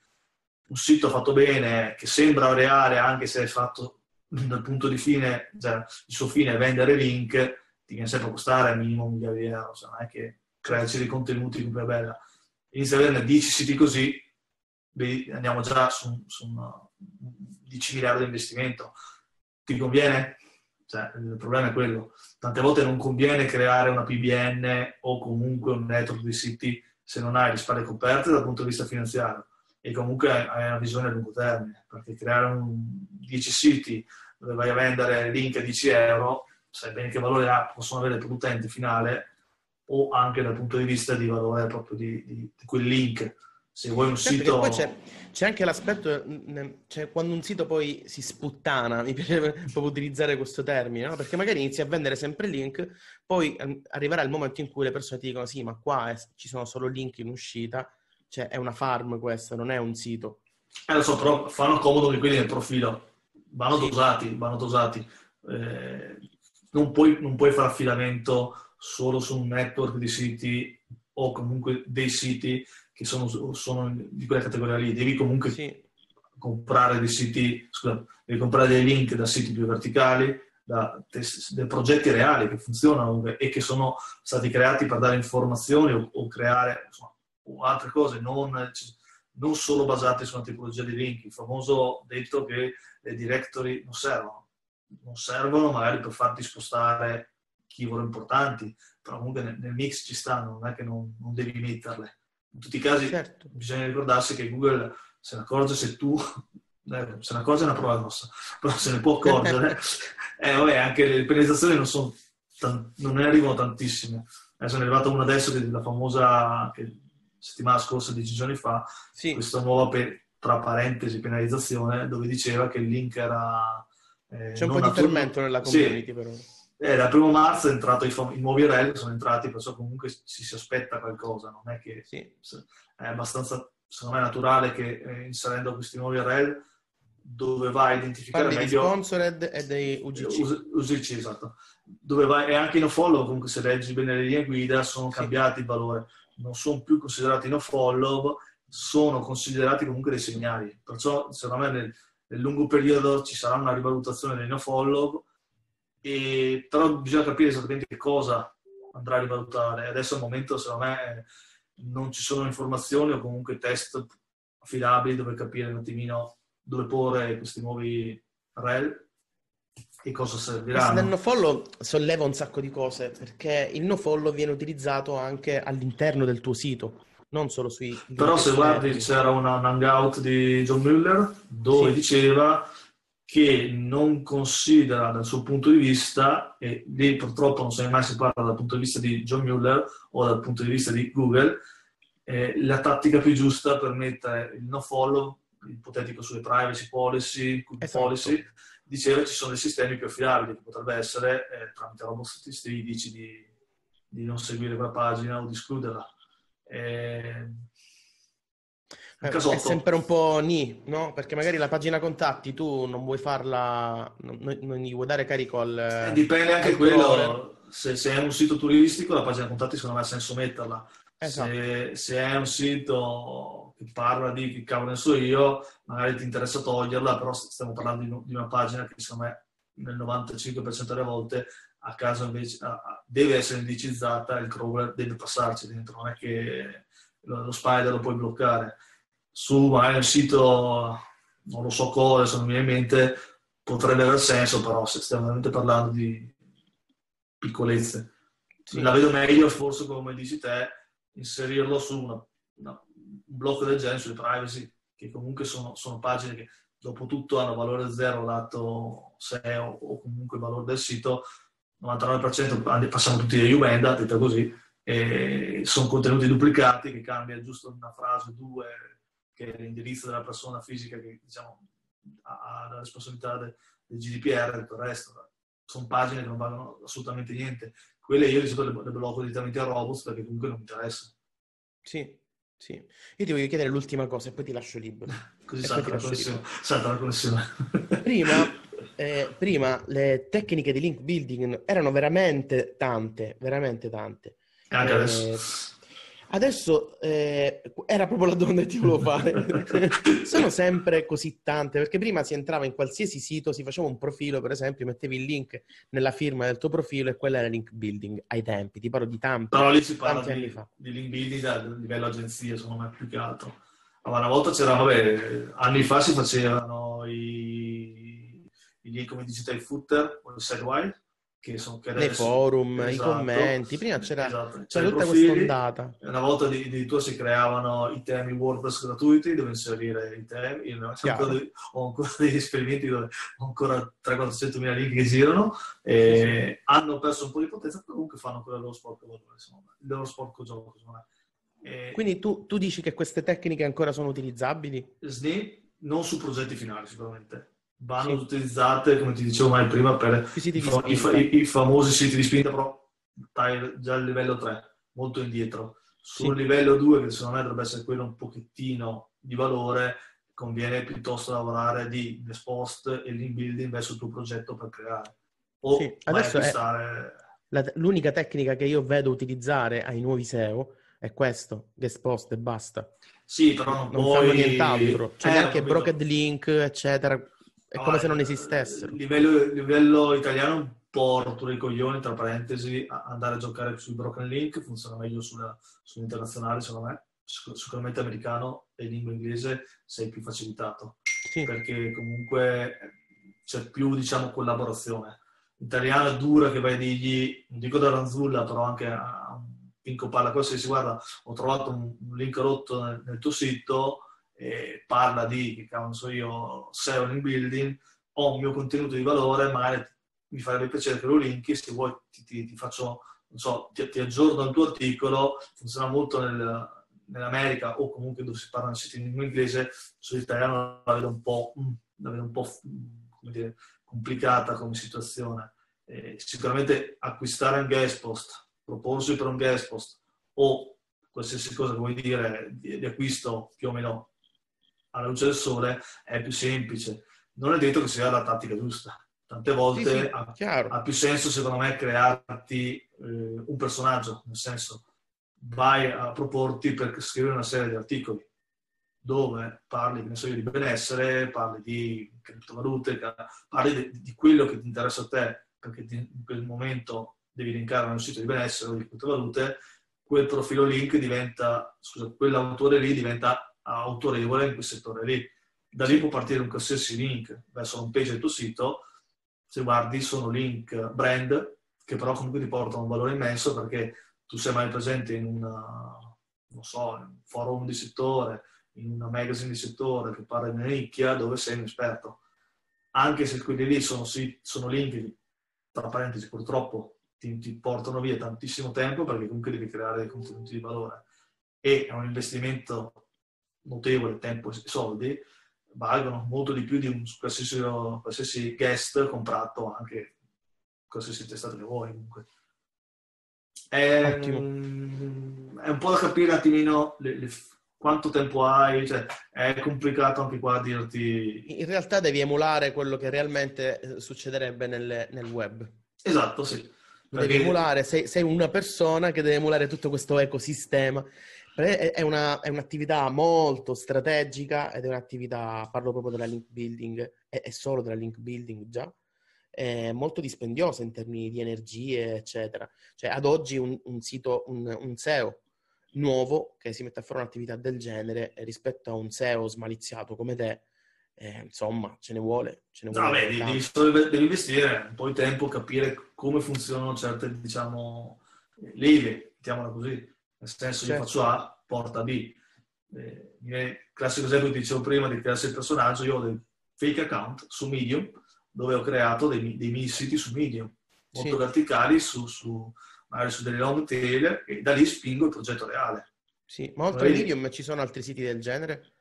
Un sito fatto bene, che sembra reale, anche se è fatto dal punto di fine, cioè, il suo fine è vendere link, ti viene sempre a costare al minimo un migliaio di euro, cioè, non è che crearci dei contenuti come bella. Inizia a averne 10 siti così, andiamo già su, su una, 10 miliardi di investimento. Ti conviene? Cioè, il problema è quello. Tante volte non conviene creare una PBN o comunque un network di siti se non hai le spalle coperte dal punto di vista finanziario e comunque hai una visione a lungo termine, perché creare un, 10 siti dove vai a vendere link a 10 euro, sai bene che valore ha, possono avere per l'utente finale o anche dal punto di vista di valore proprio di, di, di quel link. Se vuoi un certo sito... Poi c'è, c'è, anche l'aspetto, cioè quando un sito poi si sputtana, mi piace proprio utilizzare questo termine, no? perché magari inizi a vendere sempre link, poi ehm, arriverà il momento in cui le persone ti dicono sì, ma qua è, ci sono solo link in uscita, cioè, è una farm questa, non è un sito. Eh, lo so, però fanno comodo che quelli nel profilo. Vanno sì. dosati, vanno dosati. Eh, non, puoi, non puoi fare affidamento solo su un network di siti o comunque dei siti che sono, sono di quella categoria lì. Devi comunque sì. comprare dei siti, scusa, devi comprare dei link da siti più verticali, da, dei progetti reali che funzionano e che sono stati creati per dare informazioni o, o creare insomma, o altre cose non, non solo basate su una tipologia di link. Il famoso detto che le directory non servono. Non servono magari per farti spostare keyword importanti, però comunque nel, nel mix ci stanno, non è che non, non devi metterle. In tutti i casi certo. bisogna ricordarsi che Google se ne accorge se tu eh, se ne accorge è una prova grossa, però se ne può accorgere, eh, vabbè, anche le penalizzazioni non, sono, non ne arrivano tantissime. Adesso è arrivata una adesso la famosa, settimana scorsa, dieci giorni fa, sì. questa nuova, pe- tra parentesi, penalizzazione dove diceva che il link era... Eh, C'è un po' di fermento nella community sì. però. Eh, dal primo marzo è entrato i, fam- i nuovi REL, sono entrati, perciò comunque ci si aspetta qualcosa, non è che... Sì. È abbastanza, secondo me, naturale che eh, inserendo questi nuovi REL dove vai a identificare Parli meglio... sponsored e dei UGC. UGC, esatto. Dove vai, e anche in follow, comunque se leggi bene le linee guida, sono sì. cambiati il valore non sono più considerati no follow, sono considerati comunque dei segnali. Perciò, secondo me, nel, nel lungo periodo ci sarà una rivalutazione dei no follow, e, però bisogna capire esattamente cosa andrà a rivalutare. Adesso al momento, secondo me, non ci sono informazioni o comunque test affidabili dove capire un attimino dove porre questi nuovi rel e cosa serviranno. Questo del nofollow solleva un sacco di cose perché il nofollow viene utilizzato anche all'interno del tuo sito, non solo sui... Però se guardi c'era una, un hangout di John Muller dove sì. diceva che non considera dal suo punto di vista, e lì purtroppo non so mai si parla dal punto di vista di John Muller o dal punto di vista di Google, eh, la tattica più giusta per mettere il no follow ipotetico sulle privacy policy, esatto. policy, diceva ci sono dei sistemi più affidabili, che potrebbe essere eh, tramite robot statistici di, di, non seguire quella pagina o di escluderla. Eh, eh, è sempre un po' ni, no? Perché magari la pagina contatti tu non vuoi farla, non, non gli vuoi dare carico al... Eh, dipende anche quello, se, se, è un sito turistico la pagina contatti secondo me ha senso metterla. Esatto. Se, se, è un sito che parla di che cavolo ne so io, magari ti interessa toglierla, però stiamo parlando di, di una pagina che secondo me nel 95% delle volte a caso invece a, deve essere indicizzata, il crawler deve passarci dentro, non è che lo, lo spider lo puoi bloccare su magari un sito, non lo so cosa, adesso non mi viene in mente, potrebbe aver senso, però se stiamo veramente parlando di piccolezze. Sì. La vedo meglio, forse come dici te, inserirlo su una, una, un blocco del genere, sulle privacy, che comunque sono, sono, pagine che dopo tutto hanno valore zero lato SEO o comunque valore del sito, 99% passiamo tutti da Ubenda, detta così, e sono contenuti duplicati che cambia giusto una frase, due, che è l'indirizzo della persona fisica che diciamo, ha la responsabilità del, GDPR e tutto il resto. Sono pagine che non valgono assolutamente niente. Quelle io di solito le, le blocco direttamente a robots perché comunque non mi interessa. Sì, sì. Io ti voglio chiedere l'ultima cosa e poi ti lascio libero. Così salta la, salta la connessione. prima, eh, prima le tecniche di link building erano veramente tante, veramente tante. Anche eh, adesso Adesso eh, era proprio la domanda che ti volevo fare. Sono sempre così tante, perché prima si entrava in qualsiasi sito, si faceva un profilo, per esempio, mettevi il link nella firma del tuo profilo e quella era link building ai tempi. Ti parlo di tanti, Però lì si parla di, di, link building a livello agenzie, secondo me, più che altro. Ma una volta c'era, vabbè, anni fa si facevano i, link, come il footer o il sidewire che sono che adesso, nei forum, esatto, i commenti, prima c'era, esatto. c'era tutta questa ondata. Una volta addirittura si creavano i temi WordPress gratuiti dove inserire i temi, io ancora dei, ho ancora degli esperimenti dove ho ancora 300-400 mila link che girano e sì. hanno perso un po' di potenza, comunque fanno quello dello sport valore, il loro sport gioco, e... Quindi tu, tu dici che queste tecniche ancora sono utilizzabili? SNI non su progetti finali sicuramente vanno sì. utilizzate, come ti dicevo mai prima, per i, i, i, i, famosi siti di spinta, però già al livello 3, molto indietro. Sul sì. livello 2, che secondo me dovrebbe essere quello un pochettino di valore, conviene piuttosto lavorare di post e link building verso il tuo progetto per creare. O sì. Adesso la, l'unica tecnica che io vedo utilizzare ai nuovi SEO è questo, guest post e basta. Sì, però non, non poi... fanno nient'altro. C'è eh, neanche broken link, eccetera è come se non esistessero. A livello, livello italiano un po' rottura i coglioni, tra parentesi, andare a giocare sui broken link funziona meglio sulla, sull'internazionale, secondo me. Sicuramente americano e lingua inglese sei più facilitato. Sì. Perché comunque c'è più, diciamo, collaborazione. Italiano è dura che vai a dirgli, non dico da Ranzulla, però anche a un Pinco Parla, questo si guarda, ho trovato un, un link rotto nel, nel tuo sito, eh, parla di, che cavolo so io, SEO in building, ho un mio contenuto di valore, magari mi farebbe piacere che lo linki, se vuoi ti, ti, ti faccio, non so, ti, ti, aggiorno il tuo articolo, funziona molto nel, nell'America o comunque dove si parla in lingua inglese, sull'italiano la vedo un po', mm, la vedo un po' come dire, complicata come situazione. Eh, sicuramente acquistare un guest post, proporsi per un guest post o qualsiasi cosa vuoi dire di, di acquisto più o meno alla luce del sole è più semplice. Non è detto che sia la tattica giusta. Tante volte sì, sì, ha, ha, più senso, secondo me, crearti eh, un personaggio, nel senso vai a proporti per scrivere una serie di articoli dove parli so io, di benessere, parli di criptovalute, parli di, di, quello che ti interessa a te, perché in quel momento devi linkare un sito di benessere o di criptovalute, quel profilo link diventa, scusa, quell'autore lì diventa autorevole in quel settore lì. Da lì può partire un qualsiasi link verso un page del tuo sito. Se guardi, sono link brand che però comunque ti portano un valore immenso perché tu sei mai presente in una, non so, in un forum di settore, in una magazine di settore che parla di una nicchia dove sei un esperto. Anche se quelli lì sono, sono link che, tra parentesi, purtroppo ti, ti, portano via tantissimo tempo perché comunque devi creare dei contenuti di valore e è un investimento notevole tempo e soldi, valgono molto di più di un qualsiasi, qualsiasi guest comprato anche qualsiasi testata che vuoi comunque. È, è, un po' da capire un attimino le, le, quanto tempo hai, cioè, è complicato anche qua dirti... In realtà devi emulare quello che realmente eh, succederebbe nel, nel web. Esatto, sì. Perché... Devi emulare, sei, sei, una persona che deve emulare tutto questo ecosistema. È, una, è, un'attività molto strategica ed è un'attività, parlo proprio della link building, è, è solo della link building già, è molto dispendiosa in termini di energie, eccetera. Cioè, ad oggi un, un sito, un, un, SEO nuovo che si mette a fare un'attività del genere rispetto a un SEO smaliziato come te, eh, insomma, ce ne vuole. Ce ne no, vuole beh, devi, devi, investire un po' di tempo, capire come funzionano certe, diciamo, leve, mettiamola così. Nel senso, certo. io faccio A, porta B. Eh, il classico esempio che dicevo prima di crearsi il personaggio, io ho dei fake account su Medium, dove ho creato dei, dei mini siti su Medium, molto sì. verticali, su, su, magari su delle long tail, e da lì spingo il progetto reale. Sì, ma oltre a Medium ci sono altri siti del genere?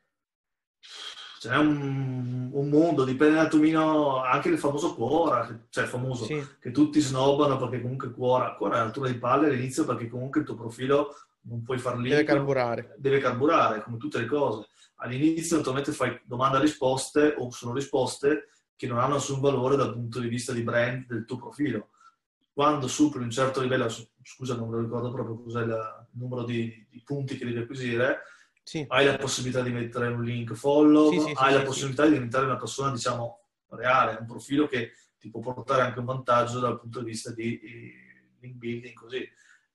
c'è un, un, mondo, dipende un attimino anche del famoso Quora, cioè famoso, sì. che tutti snobbano perché comunque Quora, Quora è altura di palle all'inizio perché comunque il tuo profilo non puoi far link. Deve carburare. Deve carburare, come tutte le cose. All'inizio naturalmente fai domanda-risposte o sono risposte che non hanno nessun valore dal punto di vista di brand del tuo profilo. Quando superi un certo livello, scusa non me lo ricordo proprio cos'è il numero di, di punti che devi acquisire, sì. hai la possibilità di mettere un link follow, sì, sì, hai la possibilità di diventare una persona, diciamo, reale, un profilo che ti può portare anche un vantaggio dal punto di vista di, di link building, così.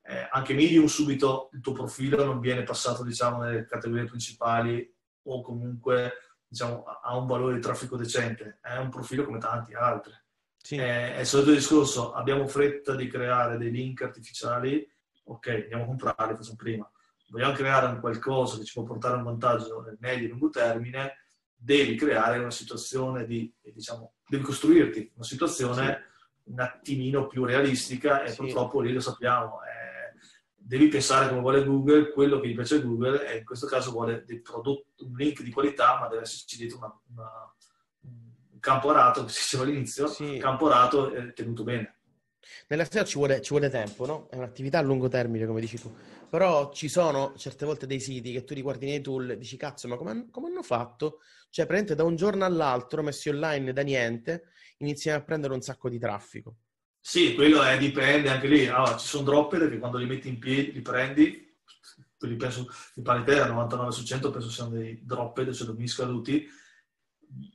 Eh, anche Medium subito il tuo profilo non viene passato, diciamo, nelle categorie principali o comunque diciamo, ha un valore di traffico decente, è un profilo come tanti altri. Sì. È, è il solito discorso, abbiamo fretta di creare dei link artificiali, ok, andiamo a comprarli, facciamo prima vogliamo creare un qualcosa che ci può portare un vantaggio nel medio e lungo termine, devi creare una situazione di, diciamo, devi costruirti una situazione sì. un attimino più realistica e sì. purtroppo lì lo sappiamo. Eh, devi pensare come vuole Google, quello che gli piace a Google e in questo caso vuole prodotti, un link di qualità, ma deve esserci dietro una, una, un campo arato, come si diceva all'inizio, sì. campo arato e tenuto bene. Nella SEO ci vuole, ci vuole tempo, no? È un'attività a lungo termine, come dici tu. Però ci sono certe volte dei siti che tu li guardi nei tool e dici, cazzo, ma come, come hanno fatto? Cioè, praticamente da un giorno all'altro, messi online da niente, iniziano a prendere un sacco di traffico. Sì, quello è, dipende anche lì. Allora, ci sono dropper che quando li metti in piedi, li prendi, quelli penso, di parità, 99 su 100 penso siano dei dropper, cioè domini scaduti.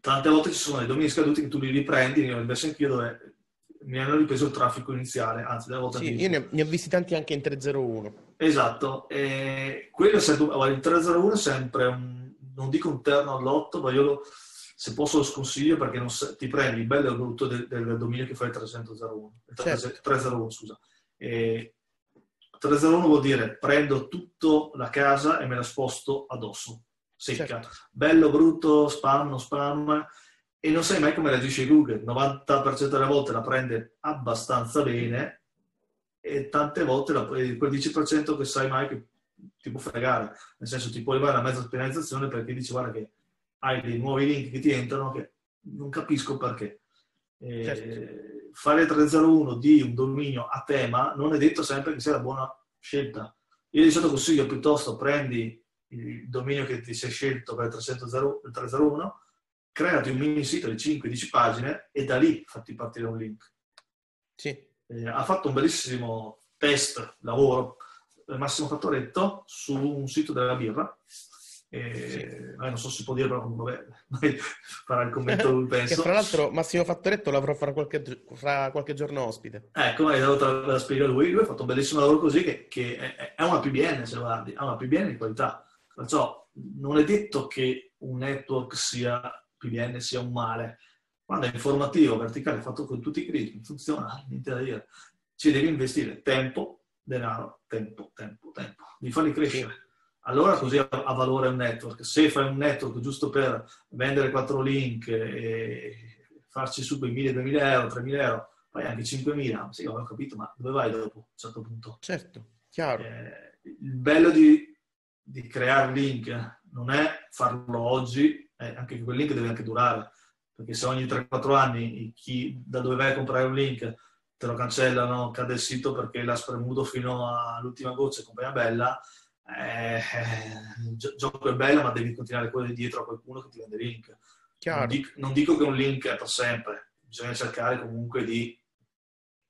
Tante volte ci sono dei domini scaduti che tu li riprendi, ho messo anch'io dove mi hanno ripreso il traffico iniziale, anzi della volta sì, io ne, ne, ho visti tanti anche in 301. Esatto, e quello è sempre, il 301 è sempre un, non dico un terno all'otto, ma io lo, se posso lo sconsiglio perché non, ti prendi il bello e il brutto del, del, dominio che fa il 301, certo. 301 scusa. E 301 vuol dire prendo tutta la casa e me la sposto addosso, secca. Certo. Bello, brutto, spam, non spam, e non sai mai come reagisce Google. Il 90% delle volte la prende abbastanza bene e tante volte la, quel 10% che sai mai che ti può fregare. Nel senso ti può arrivare a mezza penalizzazione perché dici guarda che hai dei nuovi link che ti entrano che non capisco perché. Eh, certo. Fare 301 di un dominio a tema non è detto sempre che sia la buona scelta. Io di solito consiglio piuttosto prendi il dominio che ti sei scelto per il 301 creati un mini sito di 5-10 pagine e da lì fatti partire un link. Sì. Eh, ha fatto un bellissimo test, lavoro, eh, Massimo Fattoretto, su un sito della birra. E, sì. eh, non so se si può dire, però vabbè, farà il commento lui, penso. che fra l'altro Massimo Fattoretto l'avrò fra qualche, fra qualche giorno ospite. Ecco, hai dato la spiega lui. Lui ha fatto un bellissimo lavoro così, che, che è, è una PBN, se guardi, ha una PBN di qualità. Perciò non è detto che un network sia PBN sia un male. Quando è informativo, verticale, fatto con tutti i criteri, funziona, niente da dire. Ci devi investire tempo, denaro, tempo, tempo, tempo. Devi farli crescere. Allora così ha, valore un network. Se fai un network giusto per vendere quattro link e farci su quei 1000, 2000 euro, 3000 euro, fai anche 5000, sì, ho capito, ma dove vai dopo a un certo punto? Certo, chiaro. Eh, il bello di, di creare link non è farlo oggi eh, anche quel link deve anche durare, perché se ogni 3-4 anni chi da dove vai a comprare un link te lo cancellano, cade il sito perché l'ha spremuto fino all'ultima goccia e compagnia bella, eh, il gioco è bello ma devi continuare a correre dietro a qualcuno che ti vende link. Non dico, non dico, che un link è per sempre, bisogna cercare comunque di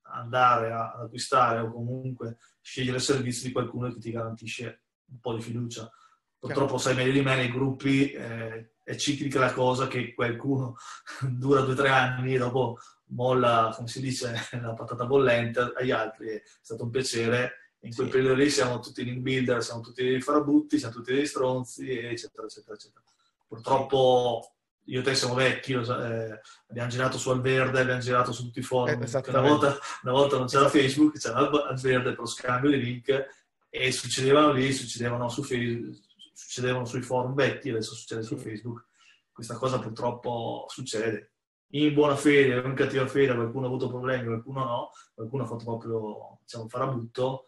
andare ad acquistare o comunque scegliere il servizio di qualcuno che ti garantisce un po' di fiducia. Purtroppo sai meglio di me nei gruppi eh, è ciclica la cosa che qualcuno dura due o tre anni e dopo molla, come si dice, la patata bollente agli altri. È stato un piacere. In quel sì. periodo lì siamo tutti in builder, siamo tutti dei farabutti, siamo tutti dei stronzi, eccetera, eccetera, eccetera. Purtroppo io e te siamo vecchi, eh, abbiamo girato su Alverde, abbiamo girato su tutti i forum. Eh, una, volta, una, volta, non c'era Facebook, c'era Alverde per lo scambio di link e succedevano lì, succedevano, su Facebook, succedevano sui forum vecchi, adesso succede su Facebook. Questa cosa purtroppo succede. In buona fede o in cattiva fede, qualcuno ha avuto problemi, qualcuno no, qualcuno ha fatto proprio diciamo, farabutto,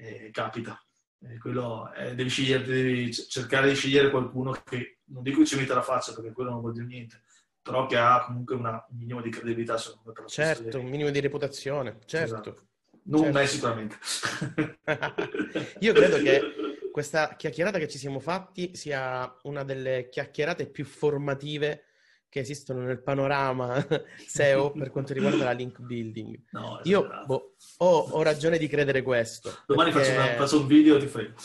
eh, capita. Eh, quello, devi, scegliere, devi cercare di scegliere qualcuno che, non dico che ci metta la faccia perché quello non vuol dire niente, però che ha comunque una, un minimo di credibilità secondo me. Certo, un minimo di reputazione, certo. Esatto. Non certo. me sicuramente. Io credo che questa chiacchierata che ci siamo fatti sia una delle chiacchierate più formative che esistono nel panorama SEO per quanto riguarda la link building. No, Io boh, ho, ho, ragione di credere questo. Domani perché... faccio, una, faccio, un video e ti frego.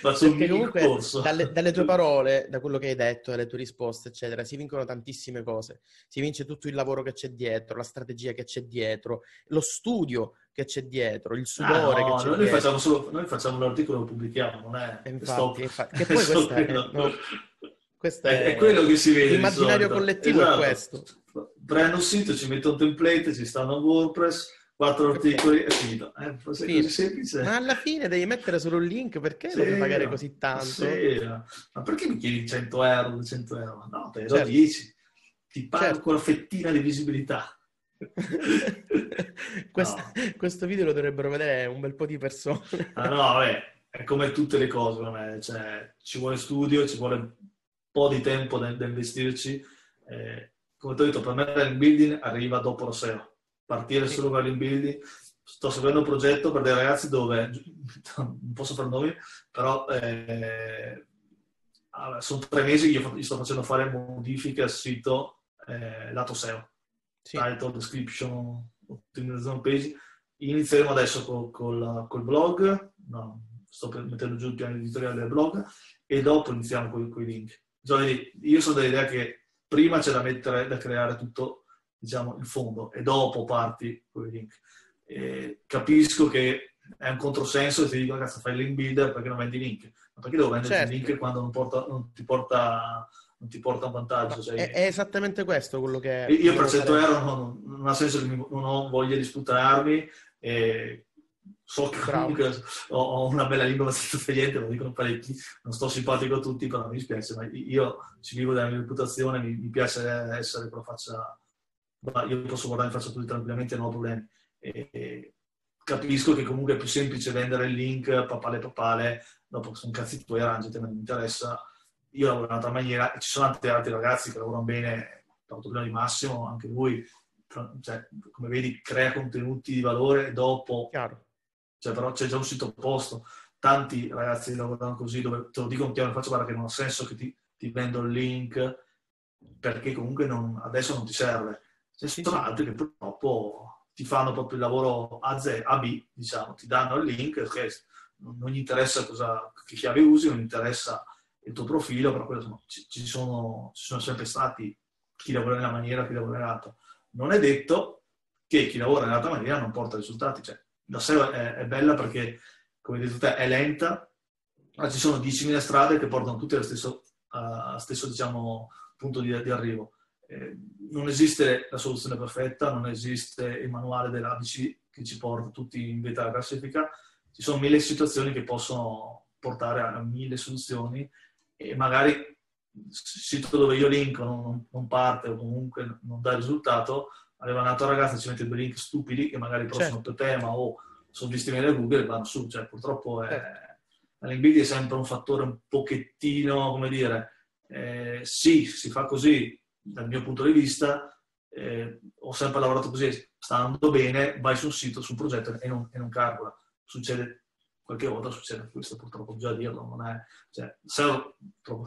faccio perché comunque dalle, dalle, tue parole, da quello che hai detto, dalle tue risposte, eccetera, si vincono tantissime cose. Si vince tutto il lavoro che c'è dietro, la strategia che c'è dietro, lo studio che c'è dietro, il sudore ah, no, che c'è noi dietro. Facciamo solo, noi facciamo l'articolo e lo pubblichiamo, non è... Infatti, infatti che poi questa è... No, questo è, è, quello che si vede. L'immaginario collettivo esatto. è questo. Prendo un sito, ci metto un template, ci stanno WordPress, quattro articoli e finito. Eh, così semplice. Ma alla fine devi mettere solo un link, perché sì, devi pagare così tanto? Sì, ma perché mi chiedi 100 euro, 200 euro? No, te ne certo. 10. Ti pago certo. quella fettina di visibilità. questo, no. questo, video lo dovrebbero vedere un bel po' di persone. ah, no, vabbè, è come tutte le cose, cioè, ci vuole studio, ci vuole po' di tempo da, da investirci. Eh, come ti ho detto, per me l'in building arriva dopo lo SEO. Partire solo con l'in building. Sto seguendo un progetto per dei ragazzi dove, non posso fare nomi, però eh, sono tre mesi che io sto facendo fare modifiche al sito eh, lato SEO. Sì. Title, description, ottimizzazione page. Inizieremo adesso col, col, col blog, no, sto mettendo giù il piano editoriale del blog e dopo iniziamo con i link io sono dell'idea che prima c'è da mettere, da creare tutto, diciamo, il fondo e dopo parti con i link. E capisco che è un controsenso e ti dico, ragazzi, fai il link builder perché non vendi link? Ma perché devo vendere certo. il link quando non, porta, non, ti porta, non, ti porta, un vantaggio? Cioè, è, è, esattamente questo quello che... Io per 100 euro non, non, ha senso che non ho voglia di sputarmi e so che comunque ho, ho, una bella lingua abbastanza tagliente, lo dicono parecchi, non sto simpatico a tutti, però mi dispiace, ma io ci vivo della mia reputazione, mi, mi piace essere che lo faccia, io posso guardare in faccia tutti tranquillamente, non ho problemi. E, e capisco che comunque è più semplice vendere il link papale papale, dopo sono cazzi tuoi, arrangiati, non mi interessa. Io lavoro in un'altra maniera, ci sono tanti altri ragazzi che lavorano bene, tanto prima di Massimo, anche lui, cioè, come vedi, crea contenuti di valore dopo Chiaro cioè, però c'è già un sito posto. Tanti ragazzi lavorano così, dove te lo dico chiaro, faccio guarda che non ha senso che ti, ti vendo il link perché comunque non, adesso non ti serve. Ci sono sì, altri che purtroppo ti fanno proprio il lavoro A, Z, A, B, diciamo, ti danno il link, okay, non gli interessa cosa, che chiave usi, non gli interessa il tuo profilo, però quello, ci, ci, sono, ci sono sempre stati chi lavora nella maniera, chi lavora nell'altra. Non è detto che chi lavora nell'altra maniera non porta risultati, cioè da sé è, è bella perché, come hai detto te, è lenta, ma ci sono 10.000 strade che portano tutte allo stesso, uh, stesso diciamo, punto di, di arrivo. Eh, non esiste la soluzione perfetta, non esiste il manuale dell'ABC che ci porta tutti in vetta alla classifica, ci sono mille situazioni che possono portare a mille soluzioni e magari il sito dove io linko non, non parte o comunque non dà risultato, arriva un altro ragazzo e ci mette due link stupidi che magari però certo. tema o sono visti meglio da Google e vanno su, cioè purtroppo è, certo. è sempre un fattore un pochettino, come dire, eh, sì, si fa così dal mio punto di vista, eh, ho sempre lavorato così, sta andando bene, vai su un sito, su un progetto e non, e non calcola. Succede qualche volta succede questo purtroppo bisogna dirlo non è cioè, se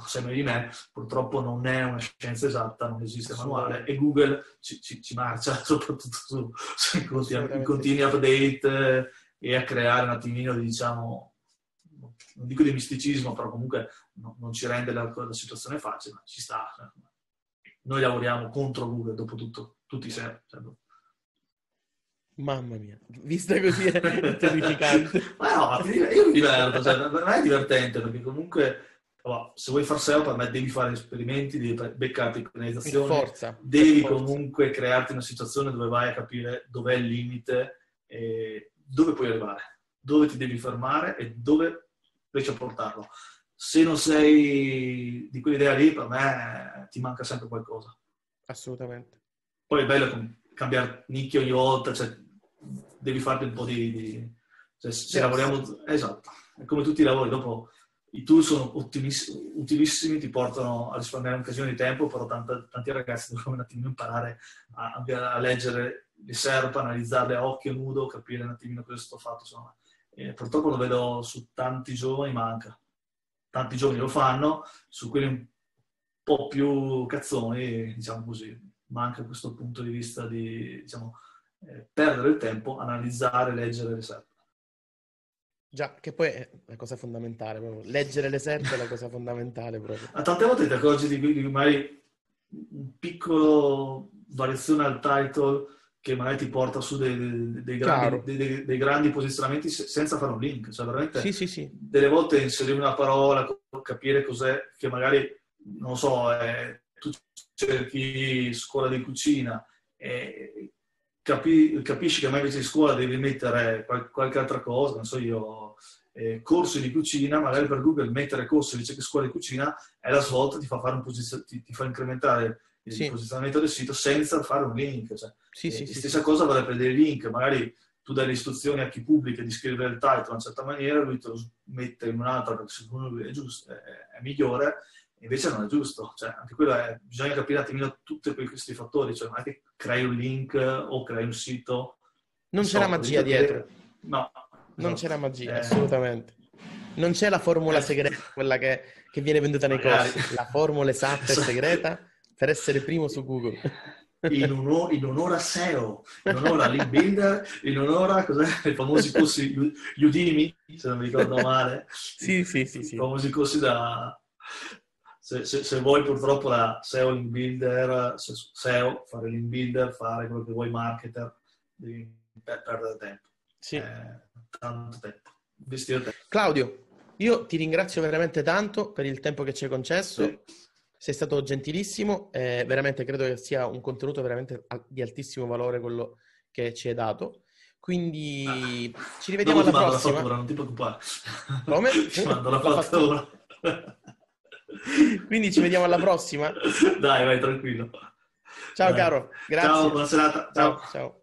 sei meglio di me purtroppo non è una scienza esatta non esiste manuale e Google ci, ci, ci marcia soprattutto su, sui continui, continui update e a creare un attimino diciamo non dico di misticismo però comunque no, non ci rende la, la, situazione facile ma ci sta noi lavoriamo contro Google dopo tutto tutti sei cioè, Mamma mia, vista così è terrificante. Ma no, io mi diverto, cioè, per me è divertente perché comunque oh, se vuoi far SEO per me devi fare esperimenti, devi beccare organizzazioni, forza, devi comunque crearti una situazione dove vai a capire dov'è il limite e dove puoi arrivare, dove ti devi fermare e dove riesci a portarlo. Se non sei di quell'idea lì, per me ti manca sempre qualcosa. Assolutamente. Poi è bello cambiare nicchia ogni volta, cioè devi farti un po' di... di cioè, se sì, lavoriamo... Esatto, è come tutti i lavori, dopo i tool sono utilissimi, ti portano a risparmiare un casino di tempo, però tanta, tanti ragazzi devono un attimino imparare a, a, leggere le SERP, analizzarle a occhio nudo, capire un attimino cosa è stato fatto. Insomma. E purtroppo lo vedo su tanti giovani, manca. Tanti giovani lo fanno, su quelli un po' più cazzoni, diciamo così, manca questo punto di vista di, diciamo, eh, perdere il tempo, analizzare, leggere le serpe. Già, che poi è la cosa fondamentale, proprio. leggere le serpe è la cosa fondamentale proprio. A tante volte ti accorgi di, di magari un piccolo variazione al title che magari ti porta su dei, dei, dei, grandi, dei, grandi, posizionamenti senza fare un link. Cioè, veramente sì, sì, sì. delle volte inserire una parola, capire cos'è, che magari, non so, eh, tu cerchi scuola di cucina e capi, capisci che invece di scuola devi mettere qual, qualche altra cosa, non so io, eh, corsi di cucina, magari per Google mettere corso invece che scuola di cucina è la svolta, ti fa, fare un posizio- ti, ti fa incrementare il sì. posizionamento del sito senza fare un link. Cioè, sì, sì, stessa cosa vale per dei link, magari tu dai le istruzioni a chi pubblica di scrivere il title in una certa maniera, lui te lo mette in un'altra perché secondo lui è giusto, è, è migliore, invece non è giusto. Cioè, anche quello è, bisogna capire un attimino tutti questi fattori, cioè non è che crei un link o crei un sito. Non c'è la magia dietro. No. Non no. c'è la magia, eh. assolutamente. Non c'è la formula eh. segreta, quella che, che viene venduta nei Magari. corsi, la formula esatta e segreta per essere primo su Google. In, un'ora, in un'ora SEO, in un'ora link builder, in un'ora cos'è? i famosi corsi Udemy, se non mi ricordo male. Sì, sì, sì. sì. I famosi corsi da, se, se, se, vuoi purtroppo la SEO link builder, SEO, fare link builder, fare quello che vuoi marketer, devi perdere tempo. Sì. Eh, tanto tempo. Investire tempo. Claudio, io ti ringrazio veramente tanto per il tempo che ci hai concesso. Sì. Sei stato gentilissimo, eh, veramente credo che sia un contenuto veramente di altissimo valore quello che ci hai dato. Quindi ah, ci rivediamo alla prossima. Fattura, non ti preoccupare. Come? ti mando la fattura. Quindi ci vediamo alla prossima. Dai, vai tranquillo. Ciao Dai. caro, grazie. Ciao, buona serata. ciao. ciao. ciao.